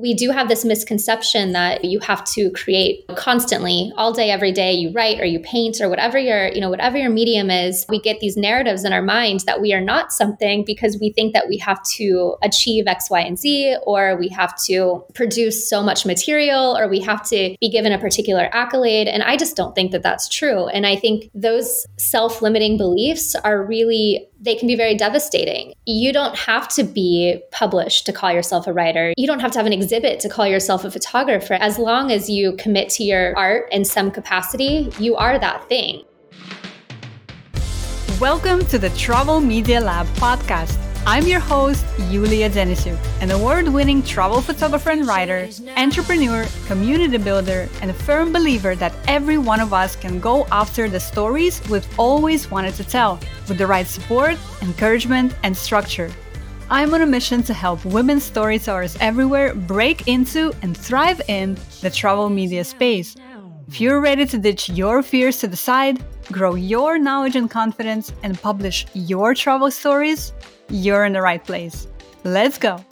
we do have this misconception that you have to create constantly all day every day you write or you paint or whatever your you know whatever your medium is we get these narratives in our minds that we are not something because we think that we have to achieve x y and z or we have to produce so much material or we have to be given a particular accolade. And i just don't think that that's true. And i think those self-limiting beliefs are really they can be very devastating. You don't have to be published to call yourself a writer. You don't have to have an exhibit to call yourself a photographer. As long as you commit to your art in some capacity, you are that thing. Welcome to the Travel Media Lab podcast I'm your host, Yulia Denisyuk, an award winning travel photographer and writer, entrepreneur, community builder, and a firm believer that every one of us can go after the stories we've always wanted to tell with the right support, encouragement, and structure. I'm on a mission to help women storytellers everywhere break into and thrive in the travel media space. If you're ready to ditch your fears to the side, grow your knowledge and confidence, and publish your travel stories, you're in the right place. Let's go!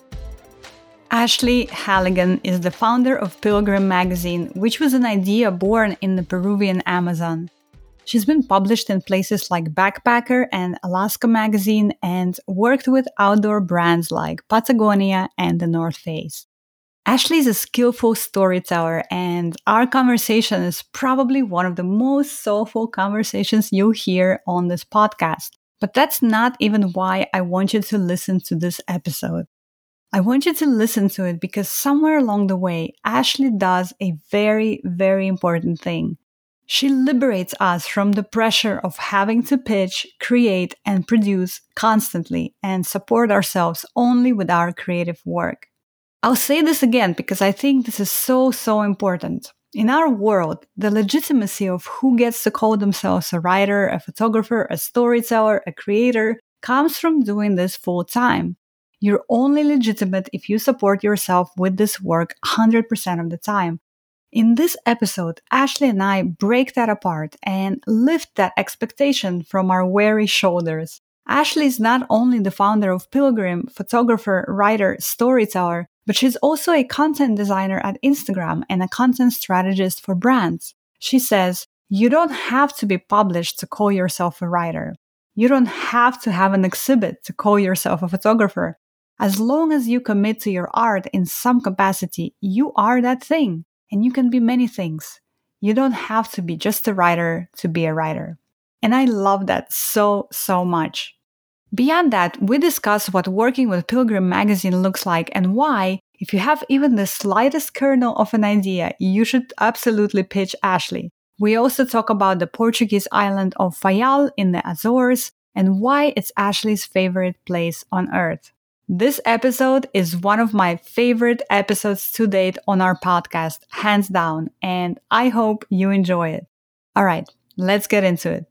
Ashley Halligan is the founder of Pilgrim magazine, which was an idea born in the Peruvian Amazon. She's been published in places like Backpacker and Alaska Magazine and worked with outdoor brands like Patagonia and the North Face. Ashley is a skillful storyteller, and our conversation is probably one of the most soulful conversations you'll hear on this podcast. But that's not even why I want you to listen to this episode. I want you to listen to it because somewhere along the way, Ashley does a very, very important thing. She liberates us from the pressure of having to pitch, create, and produce constantly and support ourselves only with our creative work. I'll say this again because I think this is so, so important. In our world, the legitimacy of who gets to call themselves a writer, a photographer, a storyteller, a creator comes from doing this full time. You're only legitimate if you support yourself with this work 100% of the time. In this episode, Ashley and I break that apart and lift that expectation from our weary shoulders. Ashley is not only the founder of Pilgrim, photographer, writer, storyteller, but she's also a content designer at Instagram and a content strategist for brands. She says, you don't have to be published to call yourself a writer. You don't have to have an exhibit to call yourself a photographer. As long as you commit to your art in some capacity, you are that thing and you can be many things. You don't have to be just a writer to be a writer. And I love that so, so much. Beyond that, we discuss what working with Pilgrim magazine looks like and why, if you have even the slightest kernel of an idea, you should absolutely pitch Ashley. We also talk about the Portuguese island of Faial in the Azores and why it's Ashley's favorite place on earth. This episode is one of my favorite episodes to date on our podcast, hands down, and I hope you enjoy it. All right, let's get into it.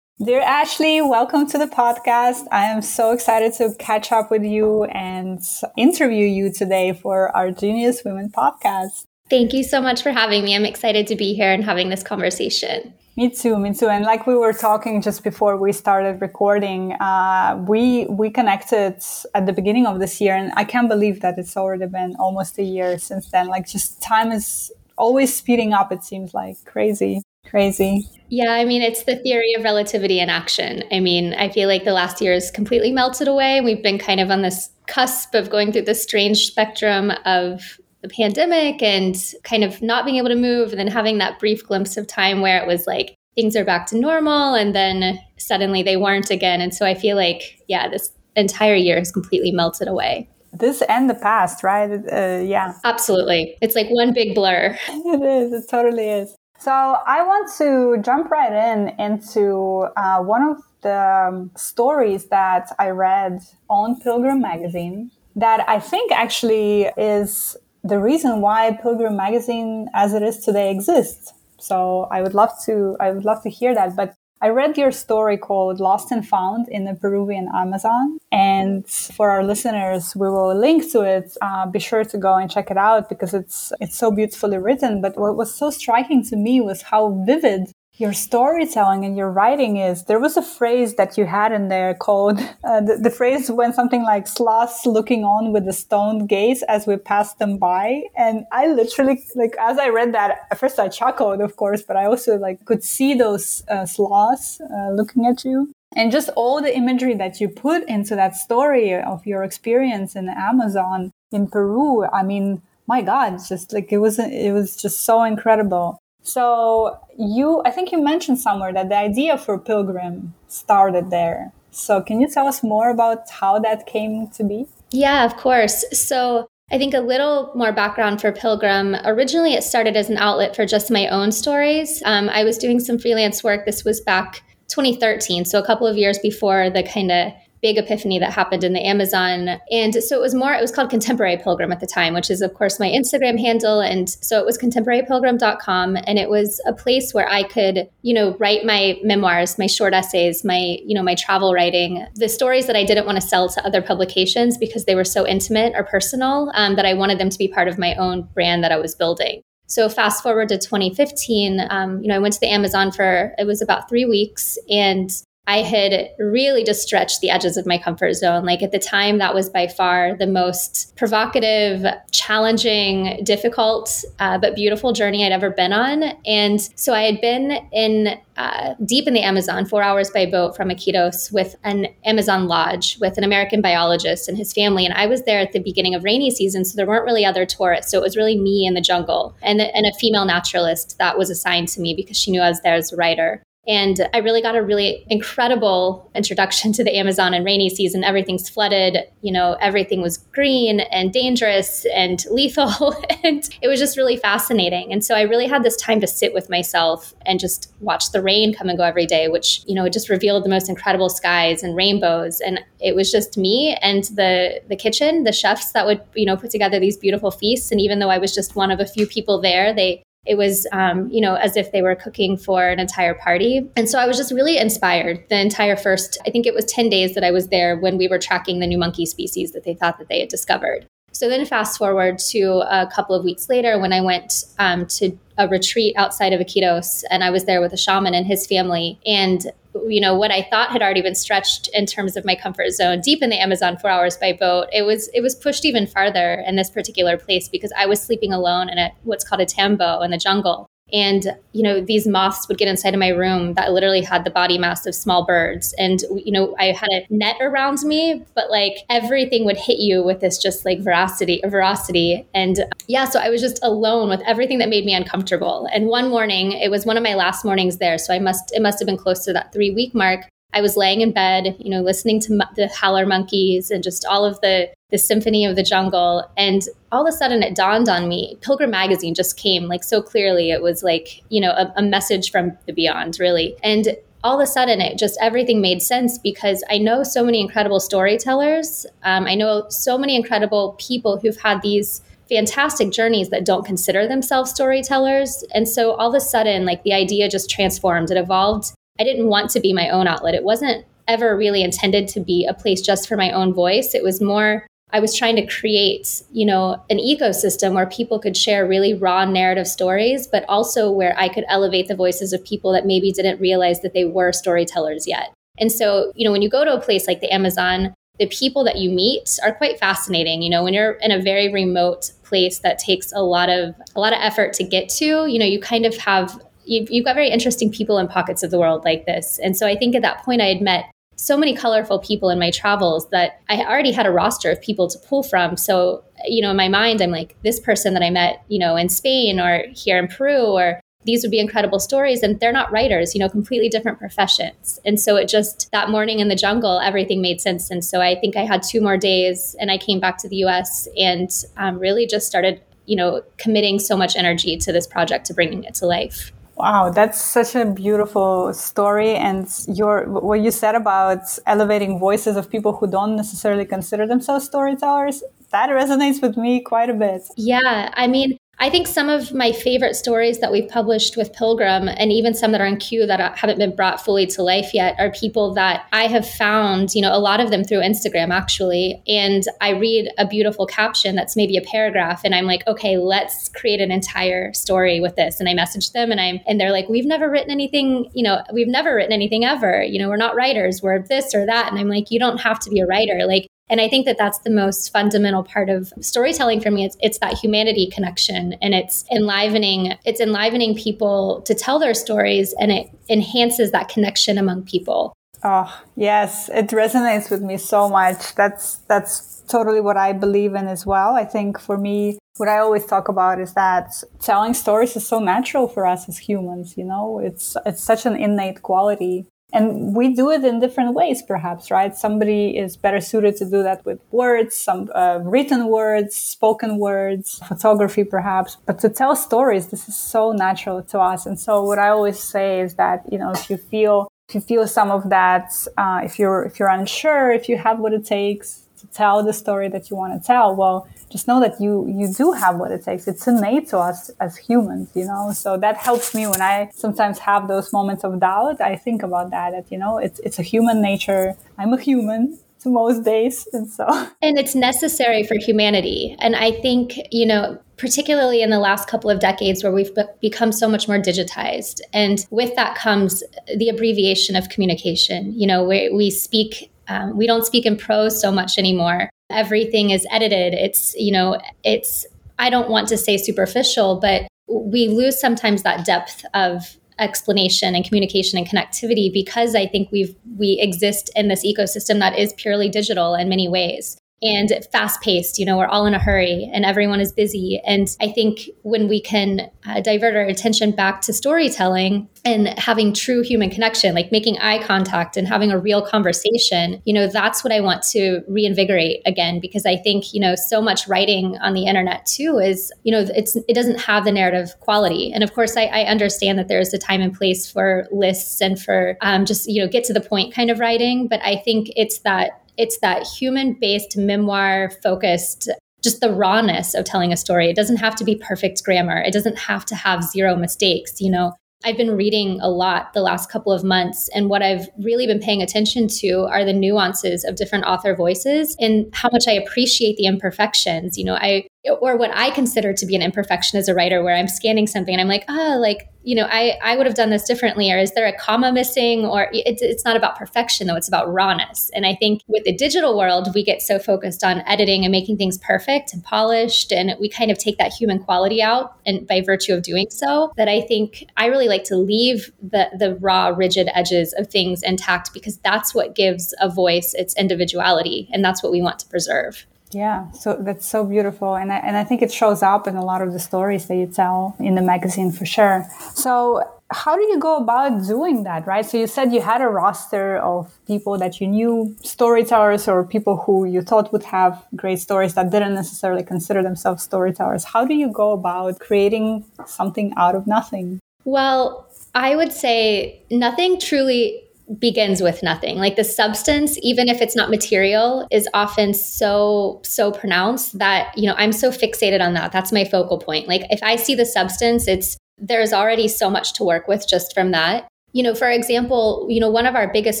Dear Ashley, welcome to the podcast. I am so excited to catch up with you and interview you today for our Genius Women podcast. Thank you so much for having me. I'm excited to be here and having this conversation. Me too, me too. And like we were talking just before we started recording, uh, we we connected at the beginning of this year, and I can't believe that it's already been almost a year since then. Like, just time is always speeding up. It seems like crazy. Crazy. Yeah, I mean, it's the theory of relativity in action. I mean, I feel like the last year has completely melted away. We've been kind of on this cusp of going through this strange spectrum of the pandemic and kind of not being able to move, and then having that brief glimpse of time where it was like things are back to normal, and then suddenly they weren't again. And so I feel like, yeah, this entire year has completely melted away this and the past, right? Uh, yeah. Absolutely. It's like one big blur. it is. It totally is. So I want to jump right in into uh, one of the um, stories that I read on Pilgrim magazine that I think actually is the reason why Pilgrim magazine as it is today exists. So I would love to I would love to hear that. But I read your story called Lost and Found in the Peruvian Amazon. And for our listeners, we will link to it. Uh, be sure to go and check it out because it's, it's so beautifully written. But what was so striking to me was how vivid your storytelling and your writing is there was a phrase that you had in there called uh, the, the, phrase went something like sloths looking on with a stoned gaze as we passed them by. And i literally like as i read that at first i chuckled of course but i also like could see those uh, sloths uh, looking at you. And just all the imagery that you put into that story of your experience in amazon in peru i mean my god just like it was it was just so incredible so you, I think you mentioned somewhere that the idea for Pilgrim started there. So can you tell us more about how that came to be? Yeah, of course. So I think a little more background for Pilgrim. Originally, it started as an outlet for just my own stories. Um, I was doing some freelance work. This was back 2013, so a couple of years before the kind of big epiphany that happened in the Amazon. And so it was more, it was called Contemporary Pilgrim at the time, which is, of course, my Instagram handle. And so it was contemporarypilgrim.com. And it was a place where I could, you know, write my memoirs, my short essays, my, you know, my travel writing, the stories that I didn't want to sell to other publications because they were so intimate or personal um, that I wanted them to be part of my own brand that I was building. So fast forward to 2015, um, you know, I went to the Amazon for it was about three weeks, and I had really just stretched the edges of my comfort zone. Like at the time, that was by far the most provocative, challenging, difficult, uh, but beautiful journey I'd ever been on. And so I had been in uh, deep in the Amazon, four hours by boat from Iquitos, with an Amazon lodge with an American biologist and his family. And I was there at the beginning of rainy season, so there weren't really other tourists. So it was really me in the jungle and, and a female naturalist that was assigned to me because she knew I was there as a writer. And I really got a really incredible introduction to the Amazon and rainy season. Everything's flooded, you know, everything was green and dangerous and lethal. and it was just really fascinating. And so I really had this time to sit with myself and just watch the rain come and go every day, which, you know, it just revealed the most incredible skies and rainbows. And it was just me and the the kitchen, the chefs that would, you know, put together these beautiful feasts. And even though I was just one of a few people there, they it was, um, you know, as if they were cooking for an entire party. And so I was just really inspired the entire first, I think it was 10 days that I was there when we were tracking the new monkey species that they thought that they had discovered. So then fast forward to a couple of weeks later when I went um, to a retreat outside of Iquitos and I was there with a shaman and his family. And you know what I thought had already been stretched in terms of my comfort zone deep in the Amazon four hours by boat. It was it was pushed even farther in this particular place because I was sleeping alone in a what's called a tambo in the jungle. And, you know, these moths would get inside of my room that literally had the body mass of small birds. And, you know, I had a net around me, but like everything would hit you with this just like veracity, veracity. And yeah, so I was just alone with everything that made me uncomfortable. And one morning, it was one of my last mornings there. So I must, it must have been close to that three week mark. I was laying in bed, you know, listening to the howler monkeys and just all of the the symphony of the jungle. And all of a sudden, it dawned on me. Pilgrim magazine just came like so clearly. It was like you know a, a message from the beyond, really. And all of a sudden it just everything made sense because i know so many incredible storytellers um, i know so many incredible people who've had these fantastic journeys that don't consider themselves storytellers and so all of a sudden like the idea just transformed it evolved I didn't want to be my own outlet. It wasn't ever really intended to be a place just for my own voice. It was more I was trying to create, you know, an ecosystem where people could share really raw narrative stories, but also where I could elevate the voices of people that maybe didn't realize that they were storytellers yet. And so, you know, when you go to a place like the Amazon, the people that you meet are quite fascinating. You know, when you're in a very remote place that takes a lot of a lot of effort to get to, you know, you kind of have you've, you've got very interesting people in pockets of the world like this. And so I think at that point I had met so many colorful people in my travels that I already had a roster of people to pull from. So, you know, in my mind, I'm like, this person that I met, you know, in Spain or here in Peru, or these would be incredible stories. And they're not writers, you know, completely different professions. And so it just, that morning in the jungle, everything made sense. And so I think I had two more days and I came back to the US and um, really just started, you know, committing so much energy to this project to bringing it to life. Wow, that's such a beautiful story. And your what you said about elevating voices of people who don't necessarily consider themselves storytellers, that resonates with me quite a bit. Yeah, I mean, I think some of my favorite stories that we've published with Pilgrim, and even some that are in queue that uh, haven't been brought fully to life yet, are people that I have found, you know, a lot of them through Instagram actually. And I read a beautiful caption that's maybe a paragraph, and I'm like, okay, let's create an entire story with this. And I message them, and I'm, and they're like, we've never written anything, you know, we've never written anything ever. You know, we're not writers, we're this or that. And I'm like, you don't have to be a writer. Like, and I think that that's the most fundamental part of storytelling for me. It's, it's that humanity connection and it's enlivening, it's enlivening people to tell their stories and it enhances that connection among people. Oh, yes, it resonates with me so much. That's, that's totally what I believe in as well. I think for me, what I always talk about is that telling stories is so natural for us as humans, you know, it's, it's such an innate quality and we do it in different ways perhaps right? Somebody is better suited to do that with words some uh, written words spoken words photography perhaps. But to tell stories this is so natural to us. And so what i always say is that you know if you feel if you feel some of that uh, if you're if you're unsure if you have what it takes to tell the story that you want to tell well just know that you you do have what it takes. It's innate to us as humans you know? So that helps me when i sometimes have those moments of doubt i think about that that you know it's it's a human nature. I'm a human to most days and so. And it's necessary for humanity. And i think you know particularly in the last couple of decades where we've become so much more digitized and with that comes the abbreviation of communication. You know we, we speak um, we don't speak in prose so much anymore everything is edited. It's, you know, it's, I don't want to say superficial, but we lose sometimes that depth of explanation and communication and connectivity because I think we've we exist in this ecosystem that is purely digital in many ways and fast paced. You know, we're all in a hurry and everyone is busy. And I think when we can uh, divert our attention back to storytelling and having true human connection, like making eye contact and having a real conversation, you know, that's what I want to reinvigorate again because I think, you know, so much writing on the internet too is, you know, it's it doesn't have the narrative quality. And of course, I, I understand that there's a time and place for lists and for um, just, you know, get to the point kind of writing. But I think it's that it's that human based memoir focused just the rawness of telling a story. It doesn't have to be perfect grammar. It doesn't have to have zero mistakes. You know, I've been reading a lot the last couple of months, and what I've really been paying attention to are the nuances of different author voices and how much I appreciate the imperfections. You know, I or what I consider to be an imperfection as a writer, where I'm scanning something and I'm like, oh, like you know, I I would have done this differently, or is there a comma missing? Or it's it's not about perfection though; it's about rawness. And I think with the digital world, we get so focused on editing and making things perfect and polished, and we kind of take that human quality out, and by virtue of doing so, that I think I really like to leave the the raw, rigid edges of things intact because that's what gives a voice its individuality, and that's what we want to preserve. Yeah, so that's so beautiful, and I, and I think it shows up in a lot of the stories that you tell in the magazine for sure. So, how do you go about doing that, right? So you said you had a roster of people that you knew, storytellers or people who you thought would have great stories that didn't necessarily consider themselves storytellers. How do you go about creating something out of nothing? Well, I would say nothing truly begins with nothing. Like the substance, even if it's not material, is often so, so pronounced that, you know, I'm so fixated on that. That's my focal point. Like if I see the substance, it's, there's already so much to work with just from that you know, for example, you know, one of our biggest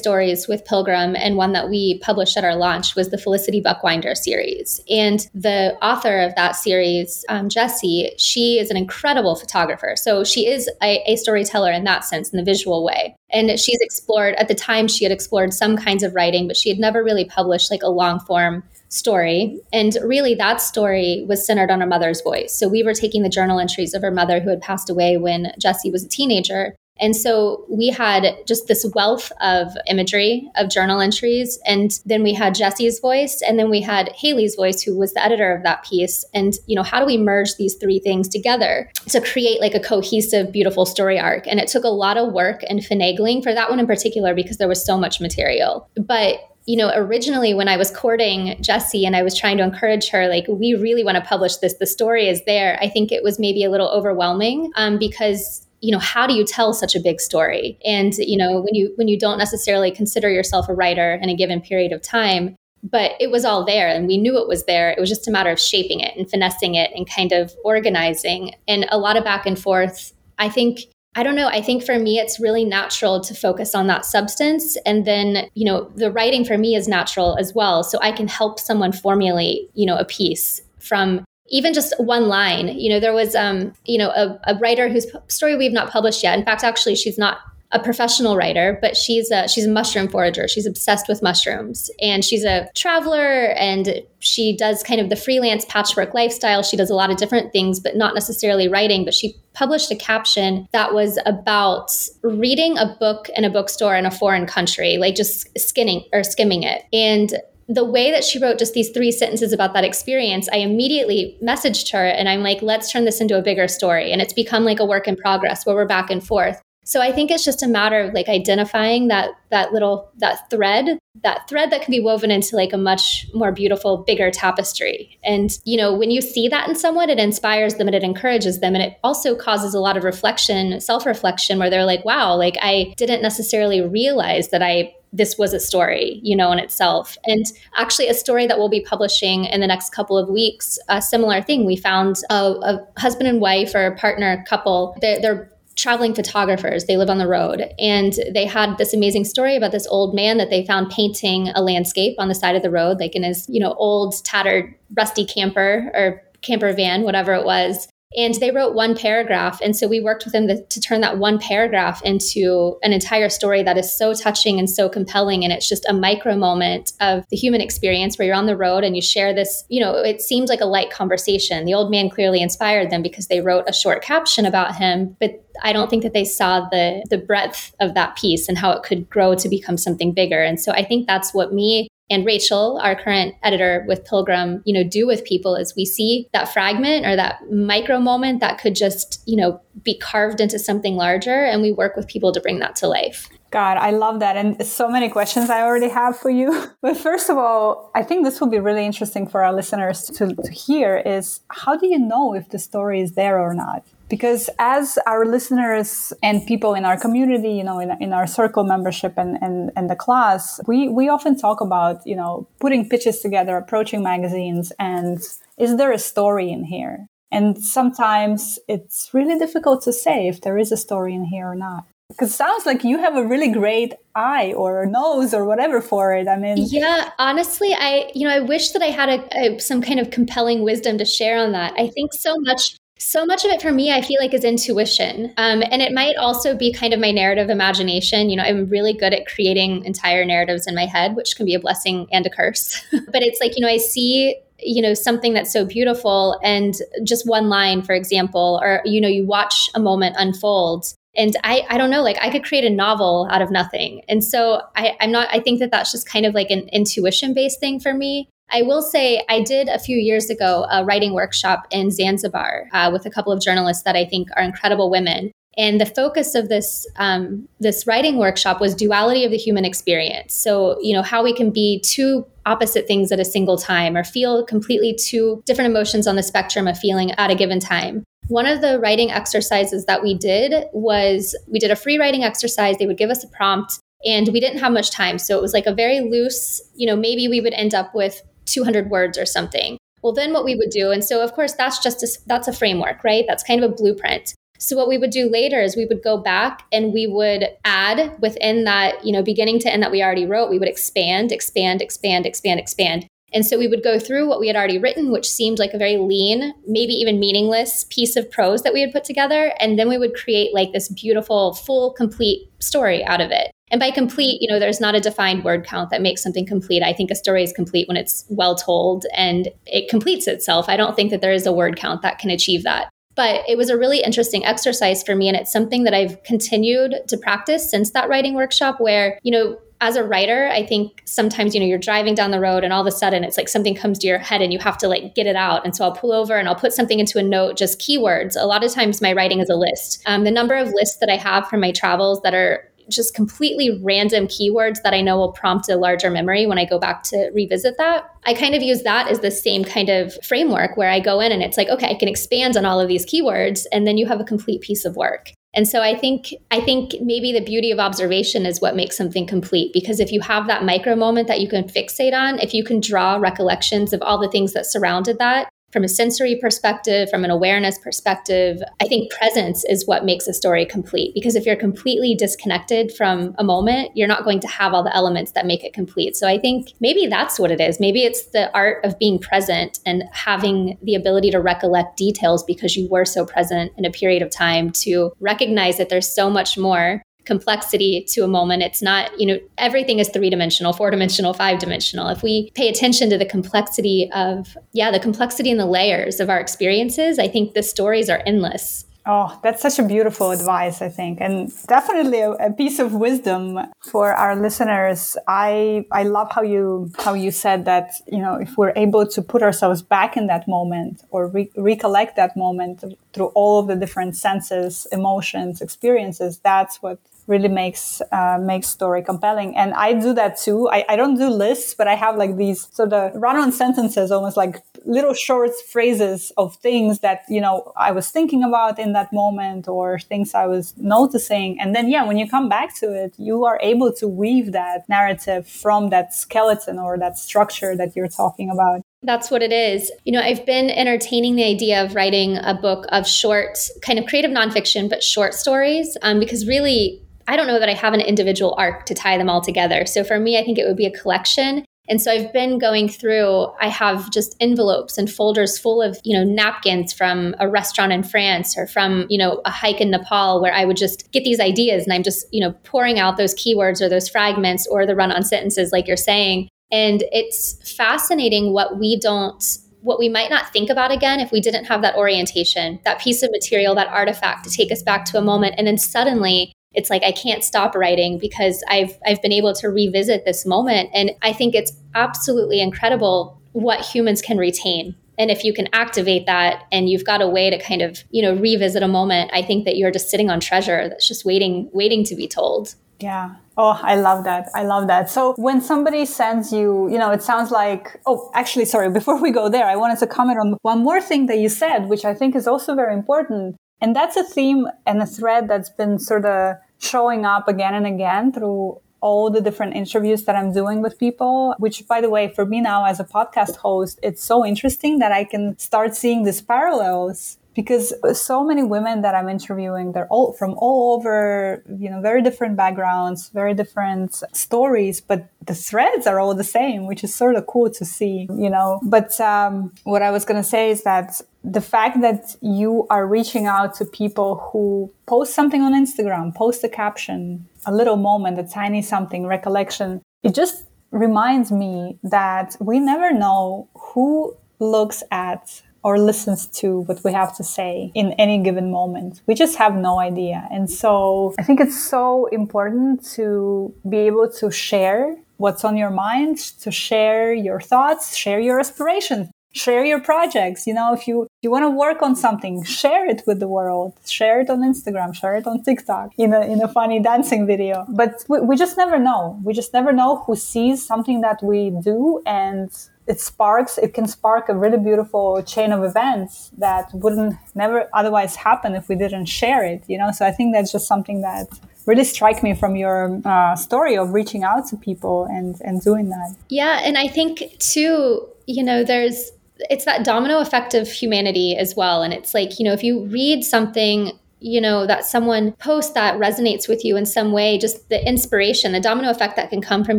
stories with Pilgrim and one that we published at our launch was the Felicity Buckwinder series. And the author of that series, um, Jessie, she is an incredible photographer. So she is a, a storyteller in that sense, in the visual way. And she's explored, at the time, she had explored some kinds of writing, but she had never really published like a long form story. And really, that story was centered on her mother's voice. So we were taking the journal entries of her mother who had passed away when Jessie was a teenager and so we had just this wealth of imagery of journal entries. And then we had Jesse's voice, and then we had Haley's voice, who was the editor of that piece. And, you know, how do we merge these three things together to create like a cohesive, beautiful story arc? And it took a lot of work and finagling for that one in particular because there was so much material. But you know, originally when I was courting Jessie and I was trying to encourage her, like, we really want to publish this, the story is there. I think it was maybe a little overwhelming um, because you know how do you tell such a big story and you know when you when you don't necessarily consider yourself a writer in a given period of time but it was all there and we knew it was there. It was just a matter of shaping it and finessing it and kind of organizing and a lot of back and forth. I think I don't know. I think for me, it's really natural to focus on that substance. And then, you know, the writing for me is natural as well. So I can help someone formulate, you know, a piece from even just one line. You know, there was, um, you know, a, a writer whose story we've not published yet. In fact, actually, she's not a professional writer, but she's a she's a mushroom forager. She's obsessed with mushrooms, and she's a traveler, and she does kind of the freelance patchwork lifestyle. She does a lot of different things, but not necessarily writing. But she published a caption that was about reading a book in a bookstore in a foreign country, like just skinning or skimming it, and the way that she wrote just these three sentences about that experience, I immediately messaged her and I'm like, let's turn this into a bigger story. And it's become like a work in progress where we're back and forth. So I think it's just a matter of like identifying that that little that thread, that thread that can be woven into like a much more beautiful, bigger tapestry. And you know, when you see that in someone, it inspires them and it encourages them, and it also causes a lot of reflection, self-reflection, where they're like, "Wow, like I didn't necessarily realize that I this was a story, you know, in itself. And actually, a story that we'll be publishing in the next couple of weeks, a similar thing. We found a, a husband and wife or a partner couple. They're, they're traveling photographers. They live on the road. And they had this amazing story about this old man that they found painting a landscape on the side of the road, like in his, you know, old, tattered, rusty camper or camper van, whatever it was. And they wrote one paragraph. And so we worked with them to, to, turn that one paragraph into an entire story that is so touching and so compelling. And it's just a micro moment of the human experience where you're on the road and you share this, you know, it seems like a light conversation. The old man clearly inspired them because they wrote a short caption about him, but I don't think that they saw the the breadth of that piece and how it could grow to become something bigger. And so I think that's what me and Rachel, our current editor with Pilgrim, you know, do with people is we see that fragment or that micro moment that could just, you know, be carved into something larger and we work with people to bring that to life. God, I love that. And so many questions I already have for you. But first of all, I think this will be really interesting for our listeners to, to hear is how do you know if the story is there or not? Because as our listeners and people in our community you know in, in our circle membership and, and, and the class we, we often talk about you know putting pitches together approaching magazines and is there a story in here? And sometimes it's really difficult to say if there is a story in here or not. Because it sounds like you have a really great eye or nose or whatever for it. I mean yeah honestly i you know i wish that i had a, a, some kind of compelling wisdom to share on that. I think so much so much of it for me, I feel like is intuition. Um, and it might also be kind of my narrative imagination. You know, I'm really good at creating entire narratives in my head, which can be a blessing and a curse. but it's like, you know, I see you know something that's so beautiful and just one line for example or you know you watch a moment unfold and I, I don't know like i could create a novel out of nothing and so I, i'm not i think that that's just kind of like an intuition based thing for me I will say I did a few years ago a writing workshop in Zanzibar uh, with a couple of journalists that I think are incredible women. And the focus of this um, this writing workshop was duality of the human experience. So you know how we can be two opposite things at a single time, or feel completely two different emotions on the spectrum of feeling at a given time. One of the writing exercises that we did was we did a free writing exercise. They would give us a prompt, and we didn't have much time, so it was like a very loose. You know, maybe we would end up with 200 words or something. Well, then what we would do, and so of course that's just a, that's a framework, right? That's kind of a blueprint. So what we would do later is we would go back and we would add within that, you know, beginning to end that we already wrote, we would expand, expand, expand, expand, expand. And so we would go through what we had already written, which seemed like a very lean, maybe even meaningless piece of prose that we had put together. And then we would create like this beautiful, full, complete story out of it. And by complete, you know, there's not a defined word count that makes something complete. I think a story is complete when it's well told and it completes itself. I don't think that there is a word count that can achieve that. But it was a really interesting exercise for me. And it's something that I've continued to practice since that writing workshop, where, you know, as a writer, I think sometimes, you know, you're driving down the road and all of a sudden it's like something comes to your head and you have to like get it out. And so I'll pull over and I'll put something into a note, just keywords. A lot of times my writing is a list. Um, the number of lists that I have from my travels that are just completely random keywords that I know will prompt a larger memory when I go back to revisit that. I kind of use that as the same kind of framework where I go in and it's like, okay, I can expand on all of these keywords, and then you have a complete piece of work. And so I think I think maybe the beauty of observation is what makes something complete because if you have that micro moment that you can fixate on, if you can draw recollections of all the things that surrounded that, from a sensory perspective, from an awareness perspective, I think presence is what makes a story complete. Because if you're completely disconnected from a moment, you're not going to have all the elements that make it complete. So I think maybe that's what it is. Maybe it's the art of being present and having the ability to recollect details because you were so present in a period of time to recognize that there's so much more complexity to a moment. It's not, you know, everything is three dimensional, four dimensional, five dimensional. If we pay attention to the complexity of, yeah, the complexity and the layers of our experiences, I think the stories are endless. Oh, that's such a beautiful advice, I think, and definitely a, a, piece of wisdom for our listeners. I I love how you how you said that you know if we're able to put ourselves back in that moment or re- recollect that moment through all of the different senses, emotions, experiences, that's what really makes uh, makes story compelling. And i do that too. I, I don't do lists but i have like these sort of run-on sentences almost like little short phrases of things that you know i was thinking about in that moment or things i was noticing. And then yeah when you come back to it you are able to weave that narrative from that skeleton or that structure that you're talking about. That's what it is. You know, I've been entertaining the idea of writing a book of short, kind of creative nonfiction, but short stories, um, because really I don't know that I have an individual arc to tie them all together. So for me, I think it would be a collection. And so I've been going through, I have just envelopes and folders full of, you know, napkins from a restaurant in France or from, you know, a hike in Nepal where I would just get these ideas and I'm just, you know, pouring out those keywords or those fragments or the run on sentences, like you're saying. And it's fascinating what we don't what we might not think about again if we didn't have that orientation, that piece of material, that artifact to take us back to a moment. And then suddenly it's like I can't stop writing because I've I've been able to revisit this moment and I think it's absolutely incredible what humans can retain. And if you can activate that and you've got a way to kind of, you know, revisit a moment, I think that you're just sitting on treasure that's just waiting waiting to be told. Yeah. Oh, I love that. I love that. So when somebody sends you, you know, it sounds like, oh, actually, sorry, before we go there, I wanted to comment on one more thing that you said, which I think is also very important. And that's a theme and a thread that's been sort of showing up again and again through all the different interviews that I'm doing with people, which by the way, for me now as a podcast host, it's so interesting that I can start seeing these parallels because so many women that I'm interviewing, they're all from all over, you know, very different backgrounds, very different stories, but the threads are all the same, which is sort of cool to see, you know. But um, what I was going to say is that the fact that you are reaching out to people who post something on Instagram, post a caption, a little moment, a tiny something, recollection, it just reminds me that we never know who looks at or listens to what we have to say in any given moment. We just have no idea. And so I think it's so important to be able to share what's on your mind, to share your thoughts, share your aspirations, share your projects. You know, if you, you want to work on something, share it with the world, share it on Instagram, share it on TikTok in a, in a funny dancing video. But we, we just never know. We just never know who sees something that we do and it sparks it can spark a really beautiful chain of events that wouldn't never otherwise happen if we didn't share it you know? So i think that's just something that really strike me from your uh, story of reaching out to people and and doing that. Yeah and i think too you know there's it's that domino effect of humanity as well. And it's like you know if you read something you know that someone posts that resonates with you in some way just the inspiration the domino effect that can come from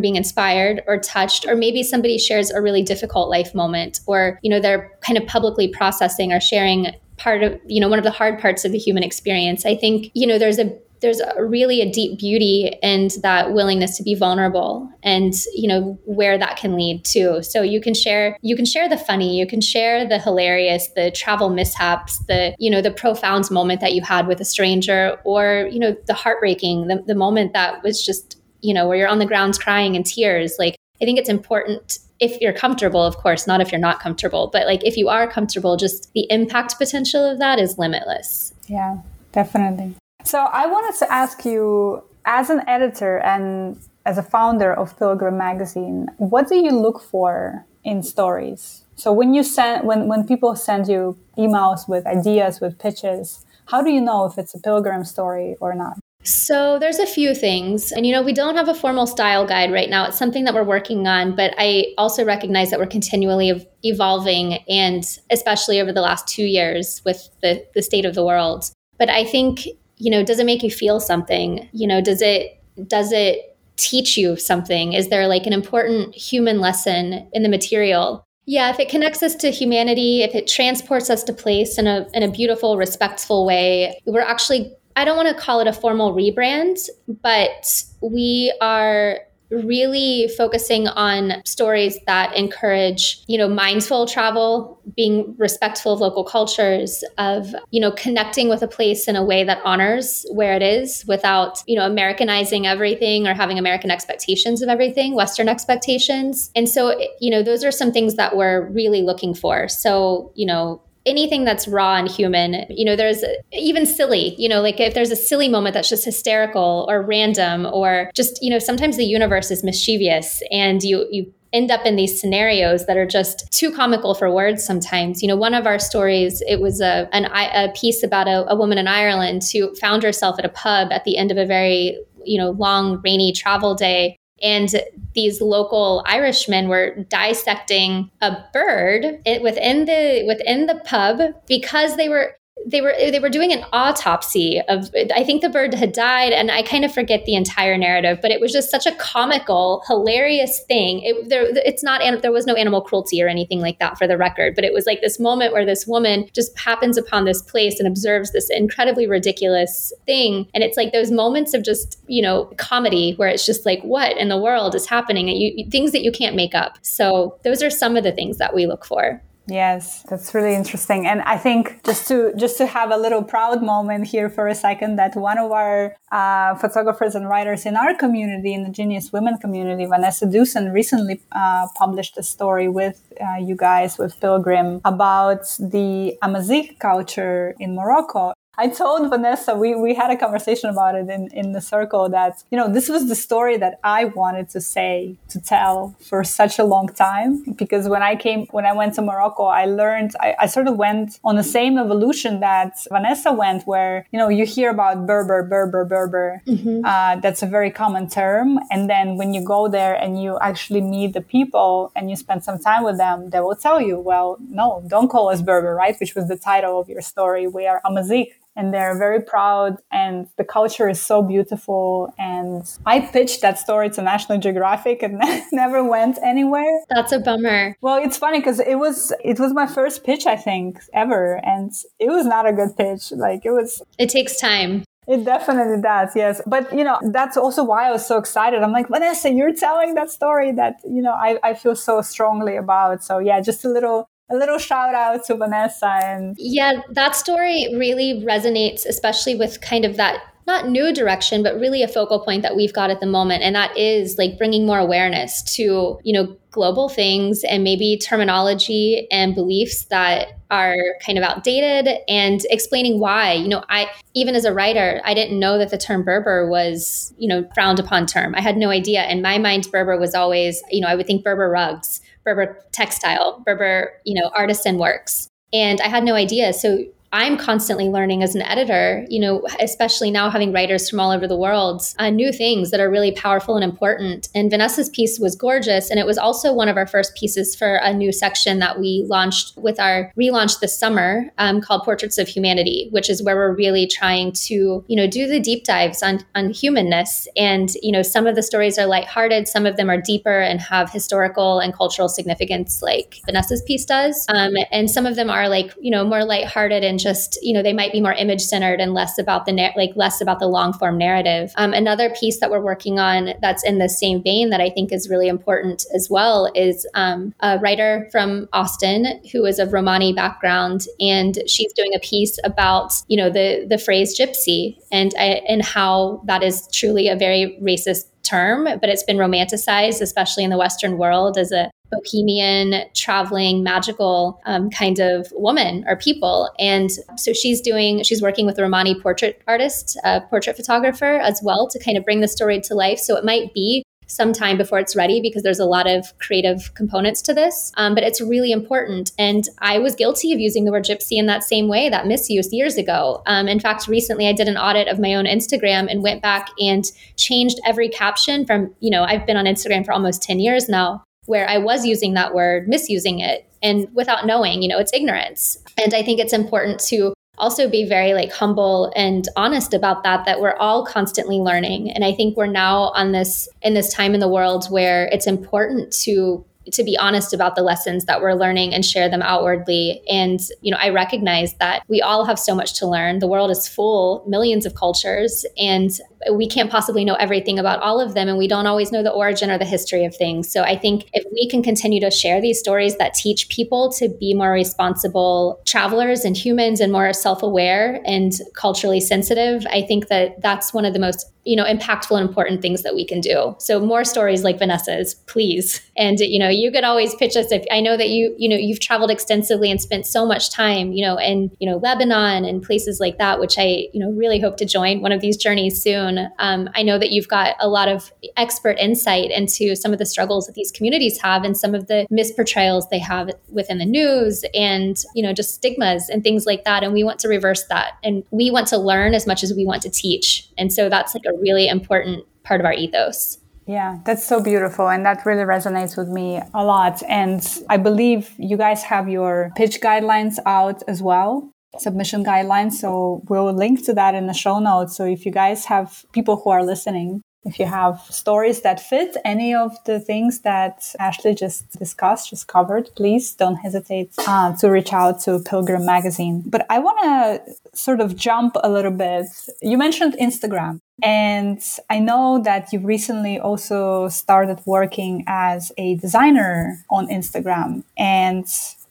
being inspired or touched or maybe somebody shares a really difficult life moment or you know they're kind of publicly processing or sharing part of you know one of the hard parts of the human experience. I think you know there's a there's a really a deep beauty and that willingness to be vulnerable and you know where that can lead to. So you can share you can share the funny you can share the hilarious the travel mishaps the you know the profound moment that you had with a stranger or you know the heartbreaking the, the moment that was just you know where you're on the ground crying in tears. Like i think it's important if you're comfortable of course not if you're not comfortable but like if you are comfortable just the impact potential of that is limitless. Yeah definitely so I wanted to ask you, as an editor and as a founder of Pilgrim Magazine, what do you look for in stories? So when you send, when when people send you emails with ideas, with pitches, how do you know if it's a pilgrim story or not? So there's a few things. And you know, we don't have a formal style guide right now. It's something that we're working on, but I also recognize that we're continually evolving and especially over the last 2 years with the the state of the world. But I think, you know, does it make you feel something? You know, does it does it teach you something? Is there like an important human lesson in the material? Yeah, if it connects us to humanity, if it transports us to place in a in a beautiful, respectful way, we're actually I don't want to call it a formal rebrand, but we are really focusing on stories that encourage you know mindful travel being respectful of local cultures of you know connecting with a place in a way that honors where it is without you know americanizing everything or having american expectations of everything western expectations. And so you know those are some things that we're really looking for. So you know anything that's raw and human you know there's even silly you know like if there's a silly moment that's just hysterical or random or just you know sometimes the universe is mischievous and you you end up in these scenarios that are just too comical for words sometimes. You know one of our stories it was a an, a piece about a, a woman in ireland who found herself at a pub at the end of a very you know long rainy travel day and these local Irishmen were dissecting a bird within the within the pub because they were they were they were doing an autopsy of I think the bird had died and I kind of forget the entire narrative but it was just such a comical hilarious thing. It there it's not there was no animal cruelty or anything like that for the record but it was like this moment where this woman just happens upon this place and observes this incredibly ridiculous thing. And it's like those moments of just you know comedy where it's just like what in the world is happening? And you things that you can't make up. So those are some of the things that we look for Yes, that's really interesting. And I think just to just to have a little proud moment here for a second that one of our uh, photographers and writers in our community, in the Genius Women community, Vanessa Dewson, recently uh, published a story with uh, you guys with Pilgrim about the Amazigh culture in Morocco. I told Vanessa, we, we had a conversation about it in, in the circle that, you know, this was the story that I wanted to say, to tell for such a long time. Because when I came, when I went to Morocco, I learned, I, I sort of went on the same evolution that Vanessa went, where, you know, you hear about Berber, Berber, Berber. Mm-hmm. Uh, that's a very common term. And then when you go there and you actually meet the people and you spend some time with them, they will tell you, well, no, don't call us Berber, right? Which was the title of your story. We are Amazigh and they're very proud and the culture is so beautiful and i pitched that story to national geographic and never went anywhere that's a bummer well it's funny because it was it was my first pitch i think ever and it was not a good pitch like it was it takes time it definitely does, yes. But you know, that's also why I was so excited. I'm like, Vanessa, you're telling that story that, you know, I, I feel so strongly about. So yeah, just a little a little shout out to Vanessa and yeah, that story really resonates, especially with kind of that not new direction, but really a focal point that we've got at the moment. And that is like bringing more awareness to, you know, global things and maybe terminology and beliefs that are kind of outdated and explaining why. You know, I, even as a writer, I didn't know that the term Berber was, you know, frowned upon term. I had no idea. In my mind, Berber was always, you know, I would think Berber rugs Berber textile, Berber, you know, artisan works. And I had no idea. So I'm constantly learning as an editor, you know, especially now having writers from all over the world, uh, new things that are really powerful and important. And Vanessa's piece was gorgeous. And it was also one of our first pieces for a new section that we launched with our relaunch this summer um, called Portraits of Humanity, which is where we're really trying to, you know, do the deep dives on, on humanness. And, you know, some of the stories are lighthearted, some of them are deeper and have historical and cultural significance, like Vanessa's piece does. Um, and some of them are like, you know, more lighthearted and just you know they might be more image centered and less about the na- like less about the long form narrative. Um, another piece that we're working on that's in the same vein that i think is really important as well is um, a writer from austin who is of romani background and she's doing a piece about you know the the phrase gypsy and I, and how that is truly a very racist term, but it's been romanticized, especially in the Western world, as a bohemian, traveling, magical um, kind of woman or people. And so she's doing, she's working with a Romani portrait artist, a portrait photographer as well to kind of bring the story to life. So it might be some time before it's ready because there's a lot of creative components to this. Um, but it's really important. And I was guilty of using the word gypsy in that same way, that misuse years ago. Um, in fact, recently I did an audit of my own Instagram and went back and changed every caption from, you know, I've been on Instagram for almost 10 years now where I was using that word, misusing it, and without knowing, you know, it's ignorance. And I think it's important to also be very like humble and honest about that that we're all constantly learning and i think we're now on this in this time in the world where it's important to to be honest about the lessons that we're learning and share them outwardly. And, you know, I recognize that we all have so much to learn. The world is full, millions of cultures, and we can't possibly know everything about all of them. And we don't always know the origin or the history of things. So I think if we can continue to share these stories that teach people to be more responsible travelers and humans and more self aware and culturally sensitive, I think that that's one of the most you know impactful and important things that we can do. So more stories like vanessa's please. And you know you could always pitch us if i know that you you know you've traveled extensively and spent so much time you know in you know lebanon and places like that which i you know really hope to join one of these journeys soon. Um, i know that you've got a lot of expert insight into some of the struggles that these communities have and some of the misportrayals they have within the news and you know just stigmas and things like that. And we want to reverse that. And we want to learn as much as we want to teach. And so that's like a really important part of our ethos. Yeah, that's so beautiful. And that really resonates with me a lot. And I believe you guys have your pitch guidelines out as well, submission guidelines. So we'll link to that in the show notes. So if you guys have people who are listening if you have stories that fit any of the things that Ashley just discussed, just covered, please don't hesitate uh, to reach out to Pilgrim Magazine. But I want to sort of jump a little bit. You mentioned Instagram. And I know that you recently also started working as a designer on Instagram. And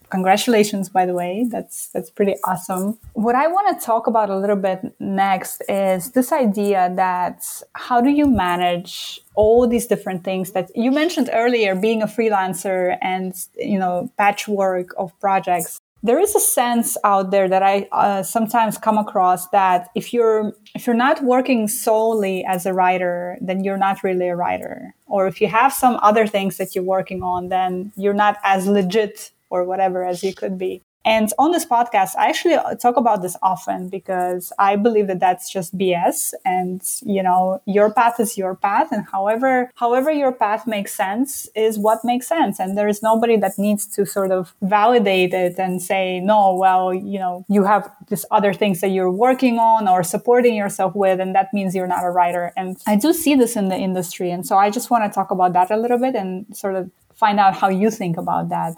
Congratulations, by the way. That's that's pretty awesome. What I want to talk about a little bit next is this idea that how do you manage all these different things that you mentioned earlier, being a freelancer and you know patchwork of projects. There is a sense out there that I uh, sometimes come across that if you're if you're not working solely as a writer, then you're not really a writer. Or if you have some other things that you're working on, then you're not as legit or whatever as you could be. And on this podcast, I actually talk about this often because I believe that that's just BS. And, you know, your path is your path. And however, however your path makes sense is what makes sense. And there is nobody that needs to sort of validate it and say, no, well, you know, you have this other things that you're working on or supporting yourself with. And that means you're not a writer. And I do see this in the industry. And so I just want to talk about that a little bit and sort of find out how you think about that.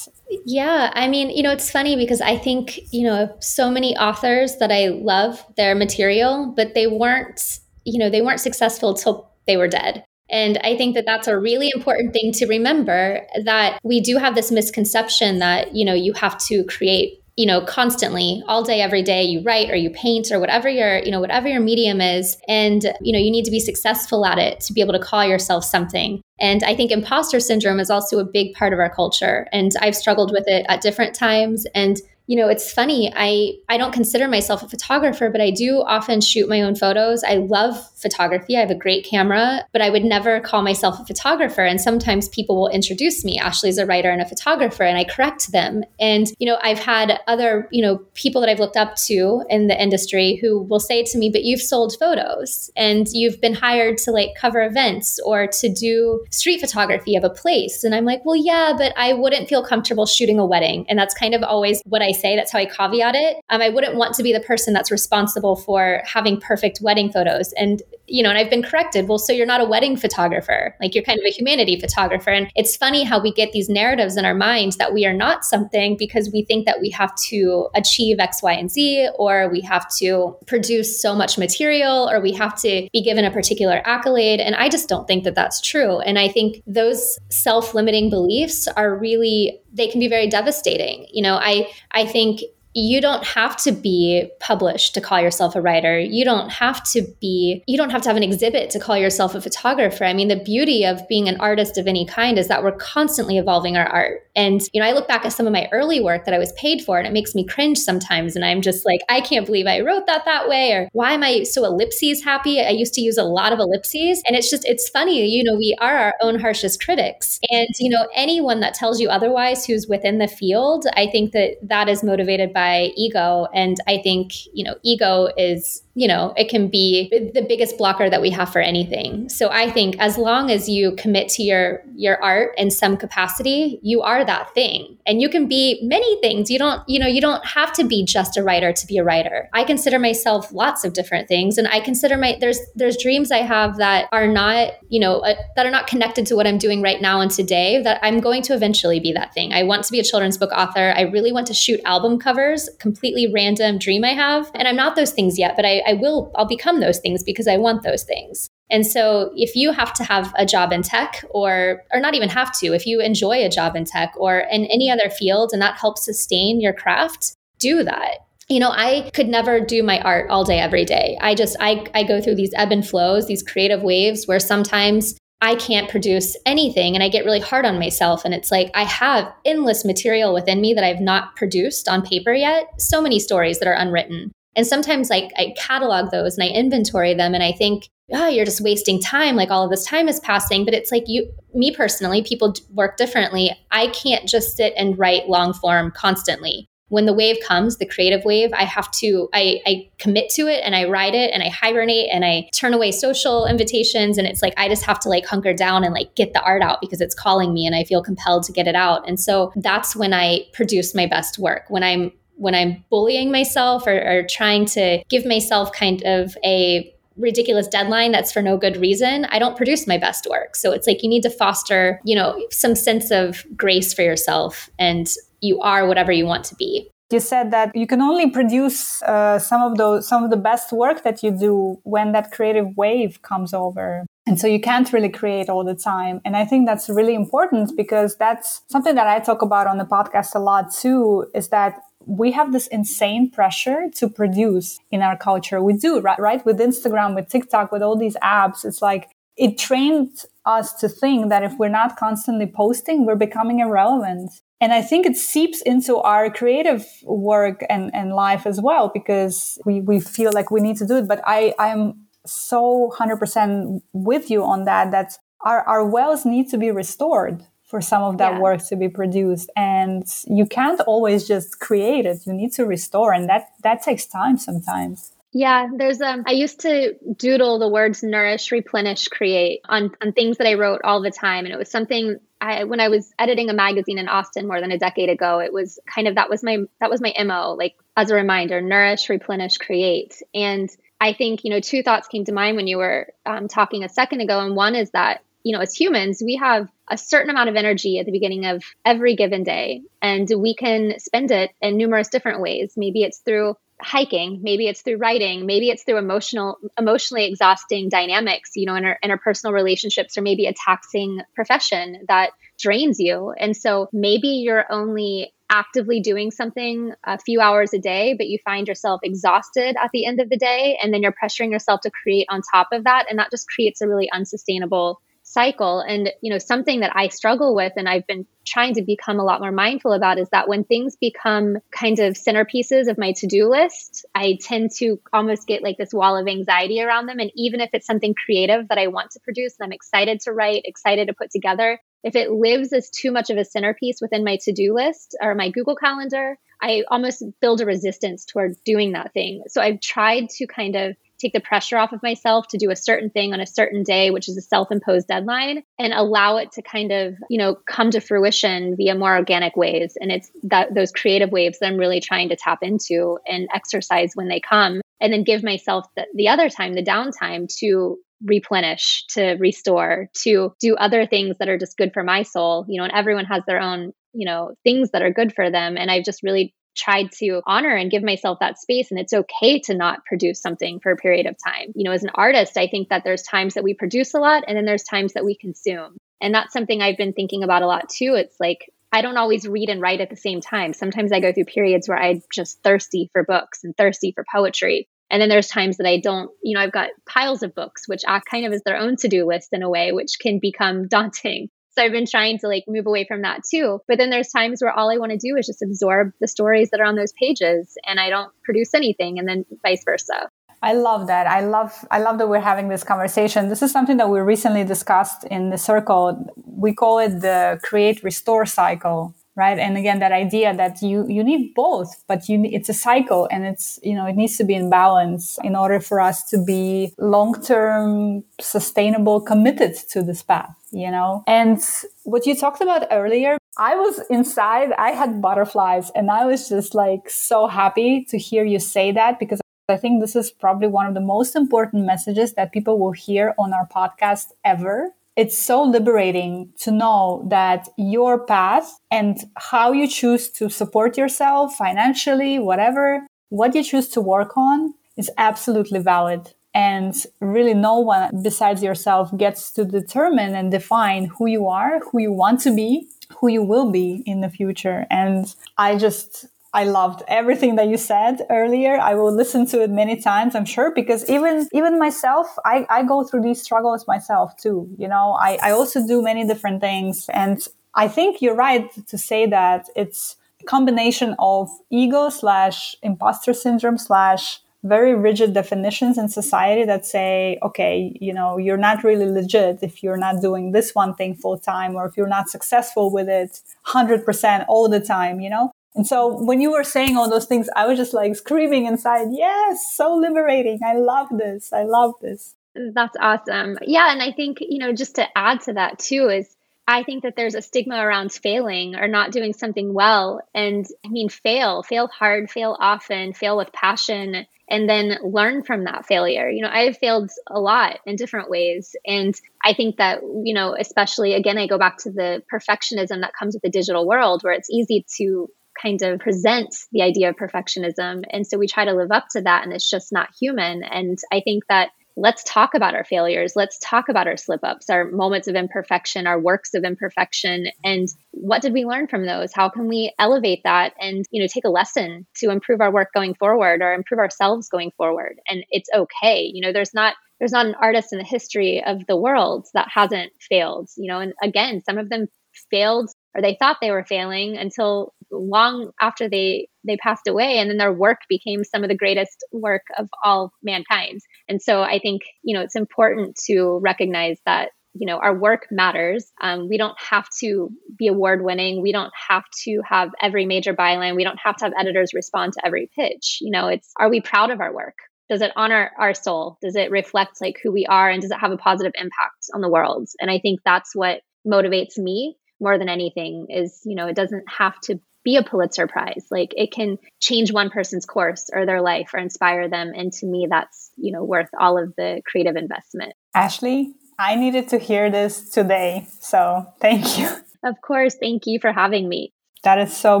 Yeah, I mean, you know, it's funny because I think, you know, so many authors that I love their material, but they weren't, you know, they weren't successful till they were dead. And I think that that's a really important thing to remember that we do have this misconception that, you know, you have to create you know constantly all day every day you write or you paint or whatever your you know whatever your medium is and you know you need to be successful at it to be able to call yourself something and I think imposter syndrome is also a big part of our culture. And I've struggled with it at different times. And you know it's funny i i don't consider myself a photographer but i do often shoot my own photos. I love photography. I have a great camera but i would never call myself a photographer. And sometimes people will introduce me. Ashley's a writer and a photographer and i correct them. And you know i've had other you know people that i've looked up to in the industry who will say to me but you've sold photos and you've been hired to like cover events or to do street photography of a place. And i'm like well yeah but i wouldn't feel comfortable shooting a wedding. And that's kind of always what i say. That's how I caveat it. Um, I wouldn't want to be the person that's responsible for having perfect wedding photos. And you know, and I've been corrected. Well, so you're not a wedding photographer. Like you're kind of a humanity photographer. And it's funny how we get these narratives in our minds that we are not something because we think that we have to achieve X, Y, and Z, or we have to produce so much material, or we have to be given a particular accolade. And I just don't think that that's true. And I think those self limiting beliefs are really, they can be very devastating. You know, I, I think you don't have to be published to call yourself a writer. You don't have to be, you don't have to have an exhibit to call yourself a photographer. I mean, the beauty of being an artist of any kind is that we're constantly evolving our art. And, you know, I look back at some of my early work that I was paid for and it makes me cringe sometimes. And I'm just like, I can't believe I wrote that that way. Or why am I so ellipses happy? I used to use a lot of ellipses. And it's just, it's funny, you know, we are our own harshest critics. And, you know, anyone that tells you otherwise who's within the field, I think that that is motivated by ego. And I think, you know, ego is you know, it can be the biggest blocker that we have for anything. So I think as long as you commit to your your art in some capacity, you are that thing. And you can be many things. You don't, you know, you don't have to be just a writer to be a writer. I consider myself lots of different things and I consider my there's there's dreams I have that are not, you know, uh, that are not connected to what I'm doing right now and today that I'm going to eventually be that thing. I want to be a children's book author. I really want to shoot album covers, completely random dream I have. And I'm not those things yet, but I I will, I'll become those things because I want those things. And so if you have to have a job in tech or or not even have to, if you enjoy a job in tech or in any other field and that helps sustain your craft, do that. You know, I could never do my art all day every day. I just I I go through these ebb and flows, these creative waves where sometimes I can't produce anything and I get really hard on myself. And it's like I have endless material within me that I've not produced on paper yet. So many stories that are unwritten. And sometimes like I catalog those and I inventory them and I think, oh, you're just wasting time. Like all of this time is passing. But it's like you, me personally, people work differently. I can't just sit and write long form constantly. When the wave comes, the creative wave, I have to, I, I commit to it and I ride it and I hibernate and I turn away social invitations. And it's like, I just have to like hunker down and like get the art out because it's calling me and I feel compelled to get it out. And so that's when I produce my best work, when I'm when I'm bullying myself or, or trying to give myself kind of a ridiculous deadline that's for no good reason, I don't produce my best work. So it's like you need to foster, you know, some sense of grace for yourself and you are whatever you want to be. You said that you can only produce uh, some of those, some of the best work that you do when that creative wave comes over. And so you can't really create all the time. And I think that's really important because that's something that I talk about on the podcast a lot too, is that we have this insane pressure to produce in our culture. We do, right? Right? With Instagram, with TikTok, with all these apps, it's like it trains us to think that if we're not constantly posting, we're becoming irrelevant. And I think it seeps into our creative work and, and life as well, because we, we feel like we need to do it. But I, I'm so 100% with you on that, that our, our wells need to be restored for some of that yeah. work to be produced and you can't always just create it you need to restore and that that takes time sometimes yeah, there's um I used to doodle the words nourish, replenish, create on on things that I wrote all the time and it was something I when I was editing a magazine in Austin more than a decade ago, it was kind of that was my that was my MO, like as a reminder, nourish, replenish, create. And I think, you know, two thoughts came to mind when you were um, talking a second ago. And one is that you know, as humans, we have a certain amount of energy at the beginning of every given day, and we can spend it in numerous different ways. Maybe it's through hiking maybe it's through writing maybe it's through emotional emotionally exhausting dynamics you know in our interpersonal relationships or maybe a taxing profession that drains you. And so maybe you're only actively doing something a few hours a day but you find yourself exhausted at the end of the day and then you're pressuring yourself to create on top of that. And that just creates a really unsustainable cycle. And, you know, something that I struggle with and I've been trying to become a lot more mindful about is that when things become kind of centerpieces of my to do list, I tend to almost get like this wall of anxiety around them. And even if it's something creative that I want to produce and I'm excited to write, excited to put together, if it lives as too much of a centerpiece within my to do list or my Google Calendar, I almost build a resistance toward doing that thing. So I've tried to kind of take the pressure off of myself to do a certain thing on a certain day, which is a self imposed deadline, and allow it to kind of, you know, come to fruition via more organic ways. And it's that those creative waves that I'm really trying to tap into and exercise when they come. And then give myself the, the other time, the downtime to replenish, to restore, to do other things that are just good for my soul, you know, and everyone has their own, you know, things that are good for them. And I've just really tried to honor and give myself that space. And it's okay to not produce something for a period of time. You know, as an artist, I think that there's times that we produce a lot and then there's times that we consume. And that's something I've been thinking about a lot too. It's like, I don't always read and write at the same time. Sometimes I go through periods where I'm just thirsty for books and thirsty for poetry. And then there's times that I don't, you know, I've got piles of books, which act kind of as their own to do list in a way, which can become daunting. So I've been trying to like move away from that too. But then there's times where all I want to do is just absorb the stories that are on those pages and I don't produce anything and then vice versa. I love that. I love I love that we're having this conversation. This is something that we recently discussed in the circle. We call it the create restore cycle right? And again that idea that you you need both but you it's a cycle and it's you know it needs to be in balance in order for us to be long term sustainable committed to this path you know? And what you talked about earlier i was inside i had butterflies and i was just like so happy to hear you say that because I think this is probably one of the most important messages that people will hear on our podcast ever it's so liberating to know that your path and how you choose to support yourself financially, whatever, what you choose to work on is absolutely valid. And really, no one besides yourself gets to determine and define who you are, who you want to be, who you will be in the future. And I just I loved everything that you said earlier. I will listen to it many times, I'm sure, because even even myself, I, I go through these struggles myself too. You know, I, I also do many different things. And I think you're right to say that it's a combination of ego slash imposter syndrome slash very rigid definitions in society that say, okay, you know, you're not really legit if you're not doing this one thing full time or if you're not successful with it 100% all the time, you know? And so when you were saying all those things, I was just like screaming inside, yes, so liberating. I love this. I love this. That's awesome. Yeah. And I think, you know, just to add to that too, is I think that there's a stigma around failing or not doing something well. And I mean, fail, fail hard, fail often, fail with passion, and then learn from that failure. You know, I have failed a lot in different ways. And I think that, you know, especially again, I go back to the perfectionism that comes with the digital world where it's easy to kind of present the idea of perfectionism. And so we try to live up to that, and it's just not human. And I think that let's talk about our failures. Let's talk about our slip ups, our moments of imperfection, our works of imperfection, and what did we learn from those? How can we elevate that and, you know, take a lesson to improve our work going forward or improve ourselves going forward? And it's okay. You know, there's not there's not an artist in the history of the world that hasn't failed, you know, and again, some of them failed or they thought they were failing until long after they they passed away and then their work became some of the greatest work of all mankind. And so i think you know it's important to recognize that you know our work matters. Um, we don't have to be award winning we don't have to have every major byline. We don't have to have editors respond to every pitch. You know it's are we proud of our work? Does it honor our soul? Does it reflect like who we are and does it have a positive impact on the world? And i think that's what motivates me more than anything is, you know, it doesn't have to be a Pulitzer Prize. Like it can change one person's course or their life or inspire them. And to me, that's, you know, worth all of the creative investment. Ashley, I needed to hear this today. So thank you. Of course. Thank you for having me. That is so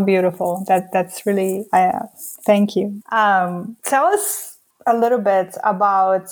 beautiful. That that's really uh, thank you. Um, tell us a little bit about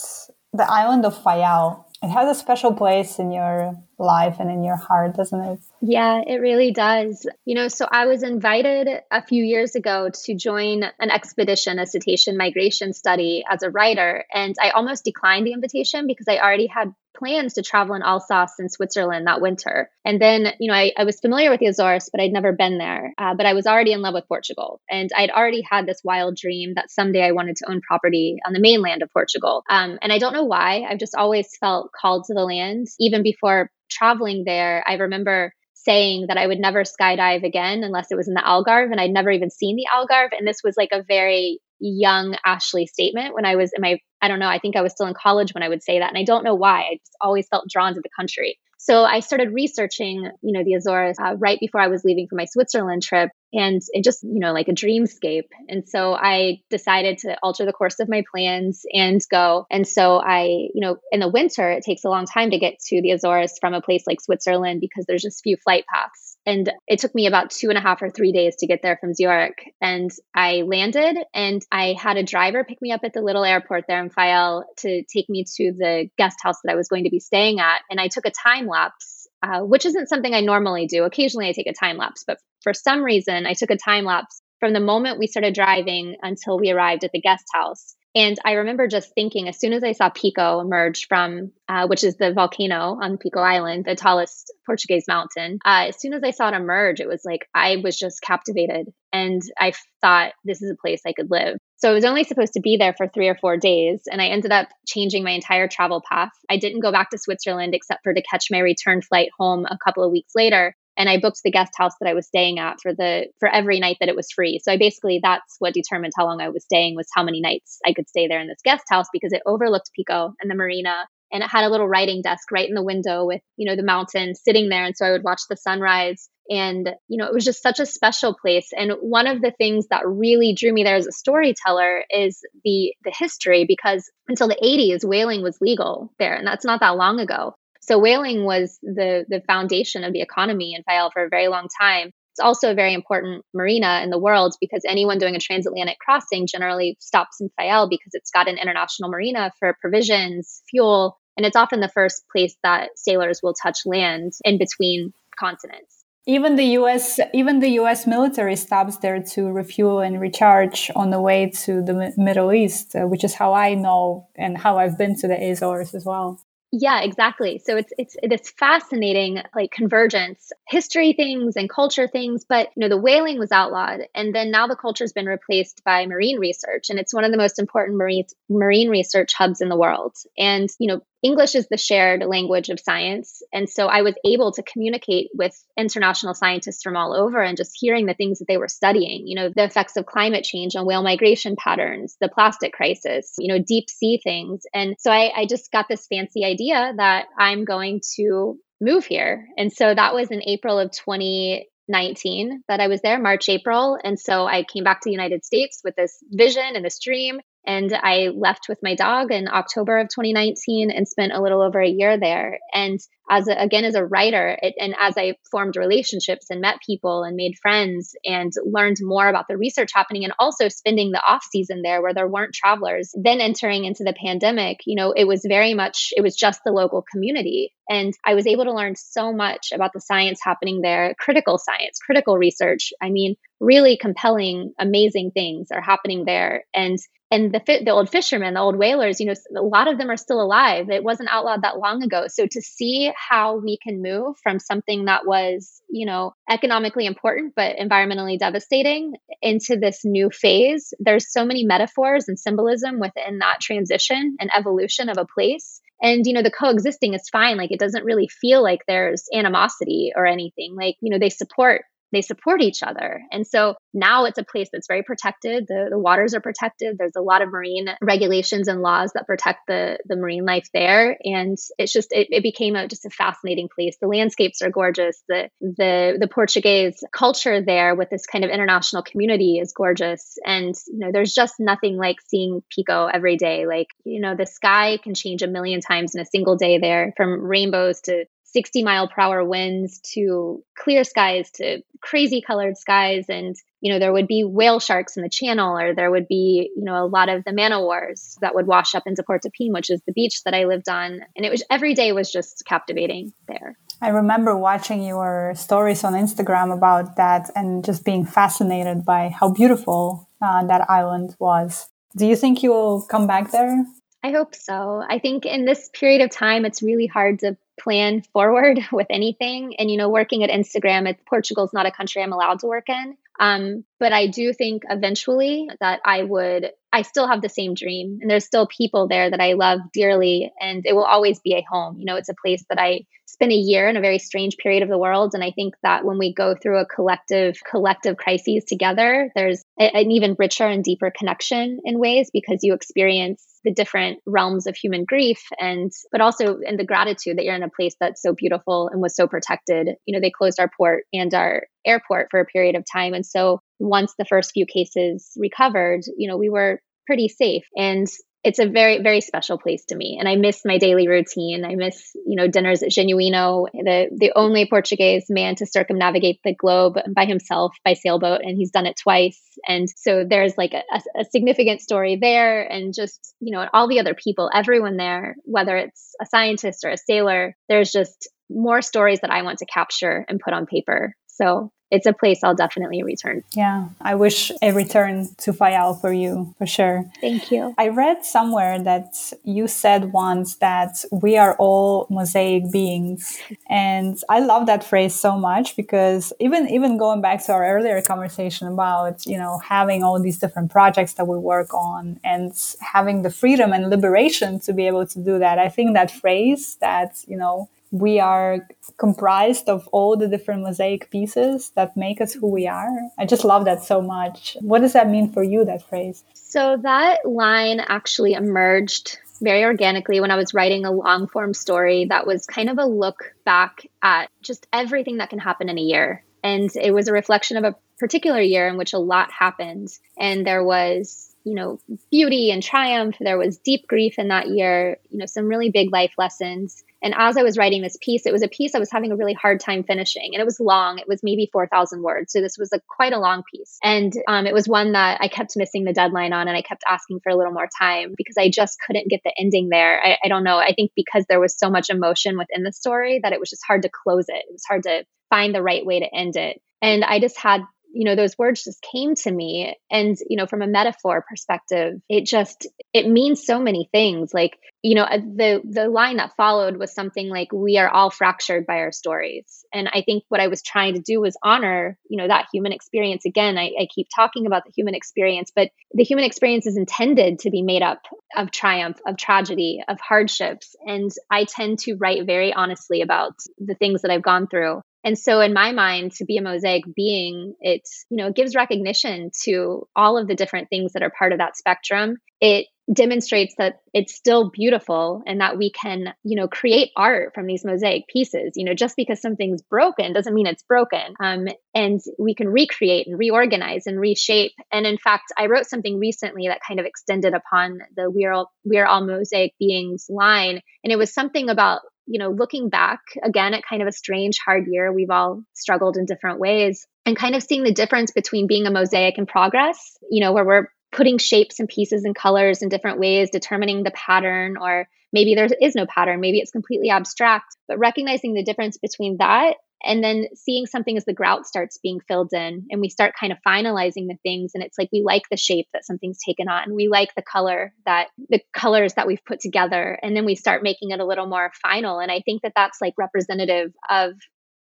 the island of Fayal. It has a special place in your life and in your heart, doesn't it? Yeah, it really does. You know, so I was invited a few years ago to join an expedition, a cetacean migration study as a writer. And I almost declined the invitation because I already had plans to travel in Alsace and Switzerland that winter. And then, you know, I, I was familiar with the Azores, but I'd never been there. Uh, but I was already in love with Portugal. And I'd already had this wild dream that someday I wanted to own property on the mainland of Portugal. Um, and I don't know why. I've just always felt called to the land, even before traveling there, I remember saying that I would never skydive again unless it was in the Algarve, and I'd never even seen the Algarve. And this was like a very young Ashley statement when I was in my, I don't know, I think I was still in college when I would say that. And I don't know why. I just always felt drawn to the country. So I started researching, you know, the Azores uh, right before I was leaving for my Switzerland trip and it just, you know, like a dreamscape. And so I decided to alter the course of my plans and go. And so I, you know, in the winter, it takes a long time to get to the Azores from a place like Switzerland because there's just few flight paths. And it took me about two and a half or three days to get there from Zurich. And I landed and I had a driver pick me up at the little airport there in Fayal to take me to the guest house that I was going to be staying at. And I took a time lapse uh, which isn't something I normally do. Occasionally I take a time lapse, but for some reason I took a time lapse from the moment we started driving until we arrived at the guest house. And I remember just thinking, as soon as I saw Pico emerge from, uh, which is the volcano on Pico Island, the tallest Portuguese mountain, uh, as soon as I saw it emerge, it was like I was just captivated. And I thought, this is a place I could live. So I was only supposed to be there for three or four days. And I ended up changing my entire travel path. I didn't go back to Switzerland except for to catch my return flight home a couple of weeks later and I booked the guest house that I was staying at for the for every night that it was free. So I basically that's what determined how long I was staying was how many nights I could stay there in this guest house because it overlooked Pico and the marina and it had a little writing desk right in the window with you know the mountain sitting there. And so I would watch the sunrise and you know it was just such a special place. And one of the things that really drew me there as a storyteller is the the history because until the 80s whaling was legal there and that's not that long ago so whaling was the the foundation of the economy in Fayal for a very long time. It's also a very important marina in the world because anyone doing a transatlantic crossing generally stops in Fayal because it's got an international marina for provisions, fuel, and it's often the first place that sailors will touch land in between continents. Even the US even the US military stops there to refuel and recharge on the way to the Middle East, uh, which is how I know and how I've been to the Azores as well. Yeah, exactly. So it's it's it's fascinating like convergence, history things and culture things, but you know the whaling was outlawed and then now the culture's been replaced by marine research and it's one of the most important marine marine research hubs in the world. And you know English is the shared language of science. And so I was able to communicate with international scientists from all over and just hearing the things that they were studying, you know, the effects of climate change on whale migration patterns, the plastic crisis, you know, deep sea things. And so I, I just got this fancy idea that I'm going to move here. And so that was in April of 2019 that I was there, March, April. And so I came back to the United States with this vision and this dream. And I left with my dog in October of 2019 and spent a little over a year there. And as a, again as a writer, it, and as I formed relationships and met people and made friends and learned more about the research happening, and also spending the off season there where there weren't travelers. Then entering into the pandemic, you know, it was very much it was just the local community, and I was able to learn so much about the science happening there, critical science, critical research. I mean, really compelling, amazing things are happening there, and and the the old fishermen, the old whalers, you know, a lot of them are still alive. It wasn't outlawed that long ago. So to see how we can move from something that was, you know, economically important but environmentally devastating into this new phase, there's so many metaphors and symbolism within that transition and evolution of a place and you know the coexisting is fine like it doesn't really feel like there's animosity or anything like you know they support they support each other. And so now it's a place that's very protected. The, the waters are protected. There's a lot of marine regulations and laws that protect the, the marine life there. And it's just, it, it became a, just a fascinating place. The landscapes are gorgeous. The, the, the Portuguese culture there with this kind of international community is gorgeous. And, you know, there's just nothing like seeing Pico every day. Like, you know, the sky can change a million times in a single day there from rainbows to 60 mile per hour winds to clear skies to crazy colored skies. And you know there would be whale sharks in the channel or there would be you know a lot of the man-o-wars that would wash up into Porto Pim which is the beach that I lived on. And it was every day was just captivating there. I remember watching your stories on Instagram about that and just being fascinated by how beautiful uh, that island was. Do you think you will come back there? I hope so. I think in this period of time, it's really hard to plan forward with anything. And, you know, working at Instagram, it, Portugal's not a country I'm allowed to work in. Um, but I do think eventually that I would, I still have the same dream. And there's still people there that I love dearly. And it will always be a home. You know, it's a place that I spent a year in a very strange period of the world. And I think that when we go through a collective, collective crises together, there's an even richer and deeper connection in ways because you experience the different realms of human grief and but also in the gratitude that you're in a place that's so beautiful and was so protected you know they closed our port and our airport for a period of time and so once the first few cases recovered you know we were pretty safe and it's a very very special place to me. And i miss my daily routine. I miss you know dinners at genuino the the only portuguese man to circumnavigate the globe by himself by sailboat and he's done it twice. And so there's like a, a significant story there and just you know all the other people everyone there whether it's a scientist or a sailor there's just more stories that i want to capture and put on paper. So it's a place I'll definitely return. Yeah, I wish a return to Fayal for you, for sure. Thank you. I read somewhere that you said once that we are all mosaic beings. And I love that phrase so much because even even going back to our earlier conversation about, you know, having all these different projects that we work on and having the freedom and liberation to be able to do that. I think that phrase that, you know, we are comprised of all the different mosaic pieces that make us who we are. I just love that so much. What does that mean for you, that phrase? So, that line actually emerged very organically when I was writing a long form story that was kind of a look back at just everything that can happen in a year. And it was a reflection of a particular year in which a lot happened. And there was you know beauty and triumph there was deep grief in that year you know some really big life lessons and as I was writing this piece, it was a piece I was having a really hard time finishing, and it was long. It was maybe four thousand words, so this was a quite a long piece. And um, it was one that I kept missing the deadline on, and I kept asking for a little more time because I just couldn't get the ending there. I, I don't know. I think because there was so much emotion within the story that it was just hard to close it. It was hard to find the right way to end it. And I just had you know those words just came to me. And you know from a metaphor perspective it just it means so many things. Like you know uh, the the line that followed was something like we are all fractured by our stories. And i think what i was trying to do was honor you know that human experience. Again I, I keep talking about the human experience but the human experience is intended to be made up of triumph of tragedy of hardships. And i tend to write very honestly about the things that i've gone through and so in my mind, to be a mosaic being, it's, you know, it gives recognition to all of the different things that are part of that spectrum. It demonstrates that it's still beautiful and that we can, you know, create art from these mosaic pieces. You know, just because something's broken doesn't mean it's broken. Um, and we can recreate and reorganize and reshape. And in fact, I wrote something recently that kind of extended upon the "We are all, we are all mosaic beings" line, and it was something about you know, looking back again at kind of a strange, hard year, we've all struggled in different ways and kind of seeing the difference between being a mosaic in progress, you know, where we're putting shapes and pieces and colors in different ways, determining the pattern, or maybe there is no pattern, maybe it's completely abstract, but recognizing the difference between that and then seeing something as the grout starts being filled in and we start kind of finalizing the things and it's like we like the shape that something's taken on we like the color that the colors that we've put together and then we start making it a little more final and i think that that's like representative of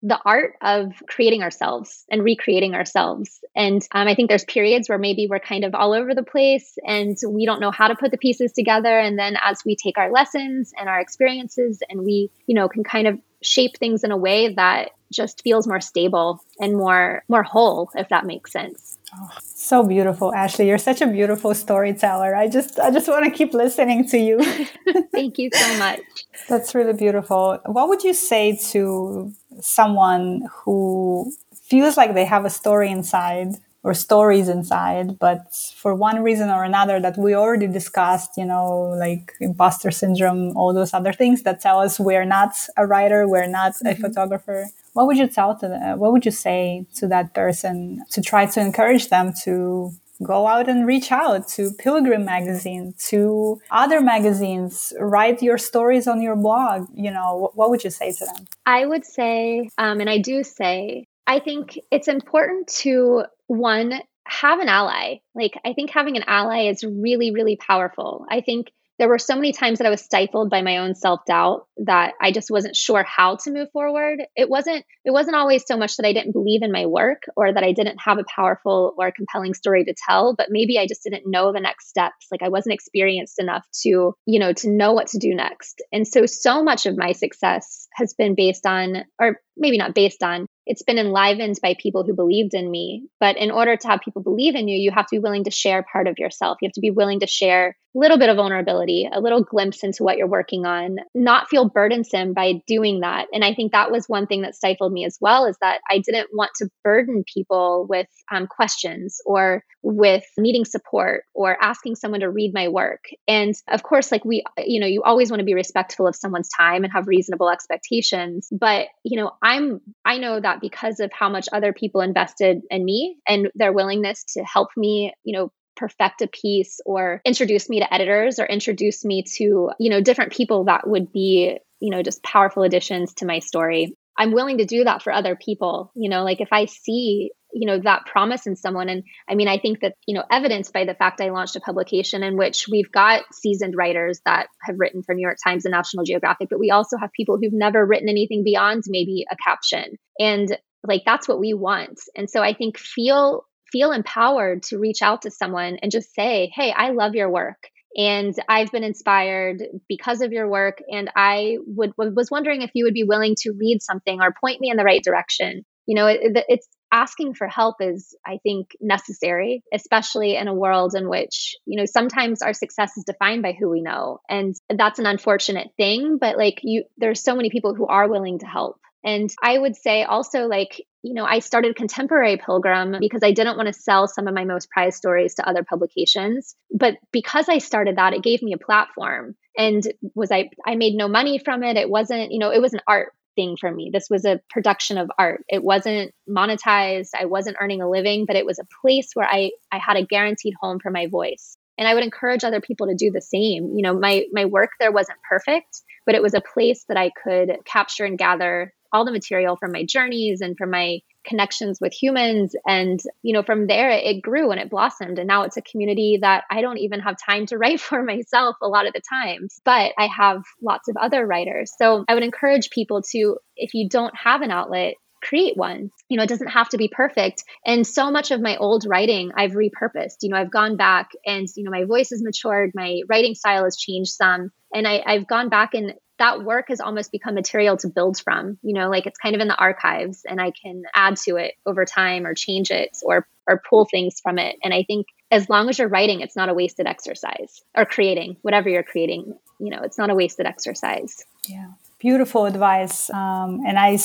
the art of creating ourselves and recreating ourselves. And um, I think there's periods where maybe we're kind of all over the place and we don't know how to put the pieces together. And then as we take our lessons and our experiences and we, you know, can kind of shape things in a way that just feels more stable and more more whole if that makes sense. Oh, so beautiful ashley. You're such a beautiful storyteller. I just i just want to keep listening to you. Thank you so much. That's really beautiful. What would you say to someone who feels like they have a story inside or stories inside but for one reason or another that we already discussed you know like imposter syndrome all those other things that tell us we're not a writer we're not mm-hmm. a photographer what would you tell to them, what would you say to that person to try to encourage them to go out and reach out to Pilgrim magazine, to other magazines, write your stories on your blog. You know, what, what would you say to them? I would say, um, and I do say, I think it's important to one, have an ally. Like, I think having an ally is really, really powerful. I think there were so many times that I was stifled by my own self-doubt that I just wasn't sure how to move forward. It wasn't it wasn't always so much that I didn't believe in my work or that I didn't have a powerful or compelling story to tell, but maybe I just didn't know the next steps. Like I wasn't experienced enough to, you know, to know what to do next. And so so much of my success has been based on or maybe not based on it's been enlivened by people who believed in me. But in order to have people believe in you, you have to be willing to share part of yourself. You have to be willing to share little bit of vulnerability, a little glimpse into what you're working on, not feel burdensome by doing that. And I think that was one thing that stifled me as well is that I didn't want to burden people with um, questions or with needing support or asking someone to read my work. And of course, like we, you know, you always want to be respectful of someone's time and have reasonable expectations. But, you know, I'm, I know that because of how much other people invested in me and their willingness to help me, you know, perfect a piece or introduce me to editors or introduce me to, you know, different people that would be, you know, just powerful additions to my story. I'm willing to do that for other people. You know, like if I see, you know, that promise in someone. And I mean, I think that, you know, evidenced by the fact I launched a publication in which we've got seasoned writers that have written for New York Times and National Geographic, but we also have people who've never written anything beyond maybe a caption. And like that's what we want. And so I think feel feel empowered to reach out to someone and just say, Hey, I love your work. And I've been inspired because of your work. And I would was wondering if you would be willing to read something or point me in the right direction. You know, it, it's asking for help is, I think, necessary, especially in a world in which, you know, sometimes our success is defined by who we know. And that's an unfortunate thing. But like you, there's so many people who are willing to help. And I would say also, like, you know, I started Contemporary Pilgrim because I didn't want to sell some of my most prized stories to other publications. But because I started that, it gave me a platform. And was I, I made no money from it. It wasn't, you know, it was an art thing for me. This was a production of art. It wasn't monetized. I wasn't earning a living, but it was a place where I, I had a guaranteed home for my voice. And I would encourage other people to do the same. You know, my my work there wasn't perfect, but it was a place that I could capture and gather all the material from my journeys and from my connections with humans and you know from there it grew and it blossomed and now it's a community that i don't even have time to write for myself a lot of the times but i have lots of other writers so i would encourage people to if you don't have an outlet create one. You know, it doesn't have to be perfect. And so much of my old writing I've repurposed. You know, I've gone back and, you know, my voice has matured, my writing style has changed some. And I, I've gone back and that work has almost become material to build from. You know, like it's kind of in the archives and I can add to it over time or change it or or pull things from it. And I think as long as you're writing, it's not a wasted exercise or creating, whatever you're creating, you know, it's not a wasted exercise. Yeah beautiful advice um, and I,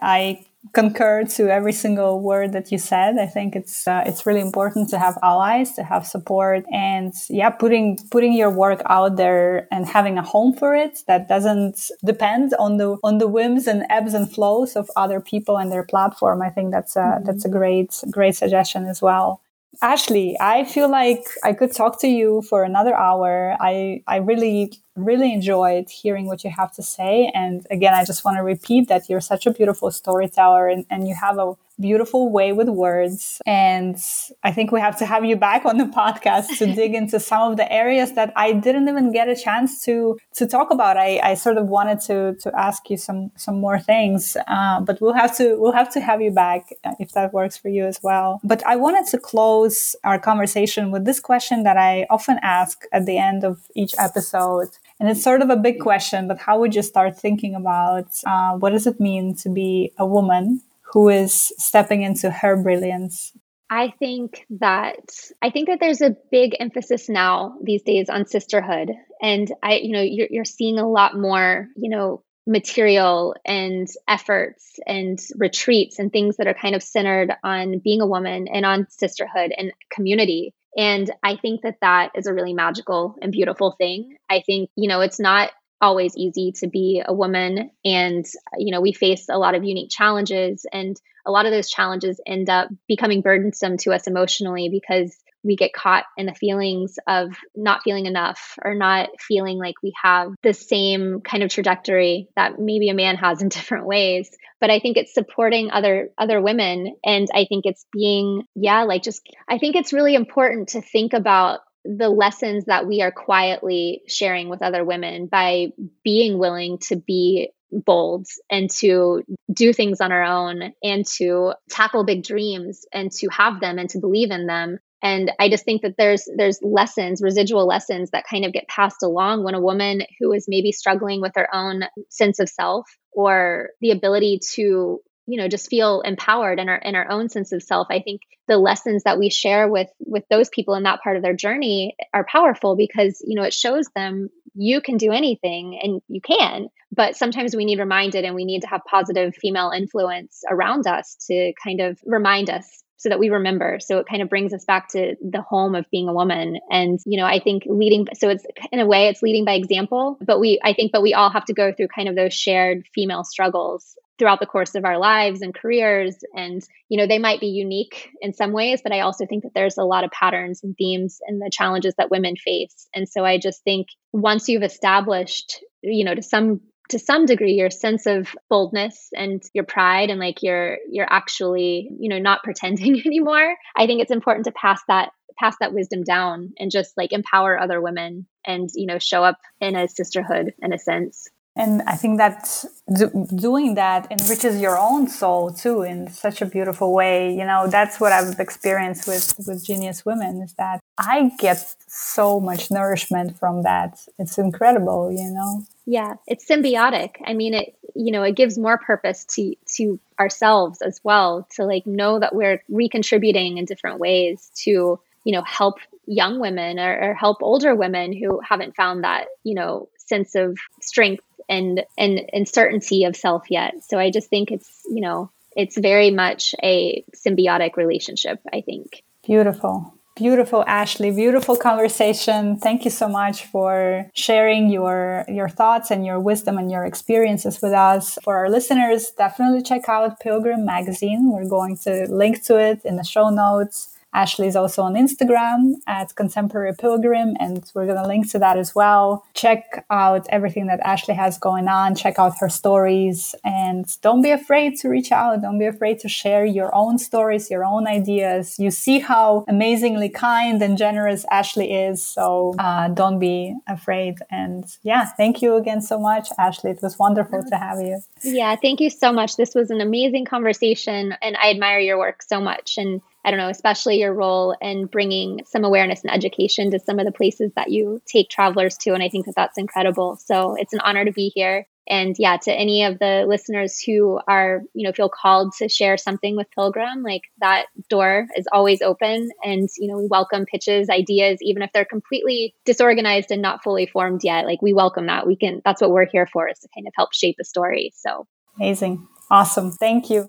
I concur to every single word that you said. I think it's uh, it's really important to have allies, to have support, and yeah, putting putting your work out there and having a home for it that doesn't depend on the on the whims and ebbs and flows of other people and their platform. I think that's a mm-hmm. that's a great great suggestion as well. Ashley, I feel like I could talk to you for another hour. I, I really, really enjoyed hearing what you have to say. And again, I just want to repeat that you're such a beautiful storyteller and, and you have a beautiful way with words. And I think we have to have you back on the podcast to dig into some of the areas that I didn't even get a chance to to talk about. I, I sort of wanted to to ask you some some more things, uh, but we'll have to we'll have to have you back uh, if that works for you as well. But I wanted to close our conversation with this question that I often ask at the end of each episode. And it's sort of a big question, but how would you start thinking about uh, what does it mean to be a woman who is stepping into her brilliance? I think that I think that there's a big emphasis now these days on sisterhood, and I, you know, you're, you're seeing a lot more, you know, material and efforts and retreats and things that are kind of centered on being a woman and on sisterhood and community. And I think that that is a really magical and beautiful thing. I think, you know, it's not always easy to be a woman and you know we face a lot of unique challenges and a lot of those challenges end up becoming burdensome to us emotionally because we get caught in the feelings of not feeling enough or not feeling like we have the same kind of trajectory that maybe a man has in different ways. But i think it's supporting other other women. And i think it's being yeah like just i think it's really important to think about the lessons that we are quietly sharing with other women by being willing to be bold and to do things on our own and to tackle big dreams and to have them and to believe in them and i just think that there's there's lessons residual lessons that kind of get passed along when a woman who is maybe struggling with her own sense of self or the ability to you know just feel empowered in our in our own sense of self i think the lessons that we share with with those people in that part of their journey are powerful because you know it shows them you can do anything and you can but sometimes we need reminded and we need to have positive female influence around us to kind of remind us so that we remember. So it kind of brings us back to the home of being a woman. And, you know, I think leading, so it's in a way, it's leading by example, but we, I think, but we all have to go through kind of those shared female struggles throughout the course of our lives and careers and you know they might be unique in some ways but i also think that there's a lot of patterns and themes and the challenges that women face and so i just think once you've established you know to some to some degree your sense of boldness and your pride and like you're you're actually you know not pretending anymore. I think it's important to pass that pass that wisdom down and just like empower other women and you know show up in a sisterhood in a sense and I think that do, doing that enriches your own soul too in such a beautiful way. You know, that's what I've experienced with, with Genius Women is that I get so much nourishment from that. It's incredible, you know? Yeah, it's symbiotic. I mean, it, you know, it gives more purpose to, to ourselves as well to like know that we're recontributing in different ways to, you know, help young women or, or help older women who haven't found that, you know, sense of strength and and and certainty of self yet. So I just think it's you know it's very much a symbiotic relationship. I think. Beautiful. Beautiful, Ashley. Beautiful conversation. Thank you so much for sharing your your thoughts and your wisdom and your experiences with us. For our listeners, definitely check out Pilgrim Magazine. We're going to link to it in the show notes. Ashley is also on Instagram at Contemporary Pilgrim, and we're going to link to that as well. Check out everything that Ashley has going on, check out her stories, and don't be afraid to reach out. Don't be afraid to share your own stories, your own ideas. You see how amazingly kind and generous Ashley is, so uh, don't be afraid. And yeah, thank you again so much, Ashley. It was wonderful to have you. Yeah, thank you so much. This was an amazing conversation, and I admire your work so much. And I don't know, especially your role in bringing some awareness and education to some of the places that you take travelers to. And I think that that's incredible. So it's an honor to be here. And yeah, to any of the listeners who are, you know, feel called to share something with Pilgrim, like that door is always open. And, you know, we welcome pitches, ideas, even if they're completely disorganized and not fully formed yet. Like we welcome that. We can, that's what we're here for is to kind of help shape a story. So amazing. Awesome. Thank you.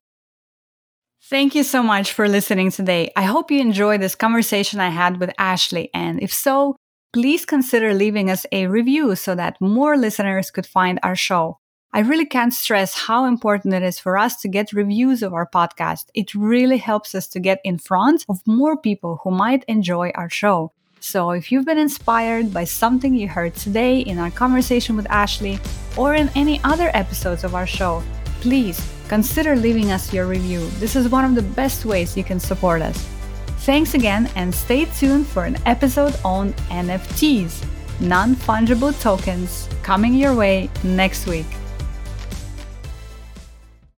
Thank you so much for listening today. I hope you enjoyed this conversation I had with Ashley. And if so, please consider leaving us a review so that more listeners could find our show. I really can't stress how important it is for us to get reviews of our podcast. It really helps us to get in front of more people who might enjoy our show. So if you've been inspired by something you heard today in our conversation with Ashley or in any other episodes of our show, please consider leaving us your review. This is one of the best ways you can support us. Thanks again and stay tuned for an episode on NFTs, non fungible tokens, coming your way next week.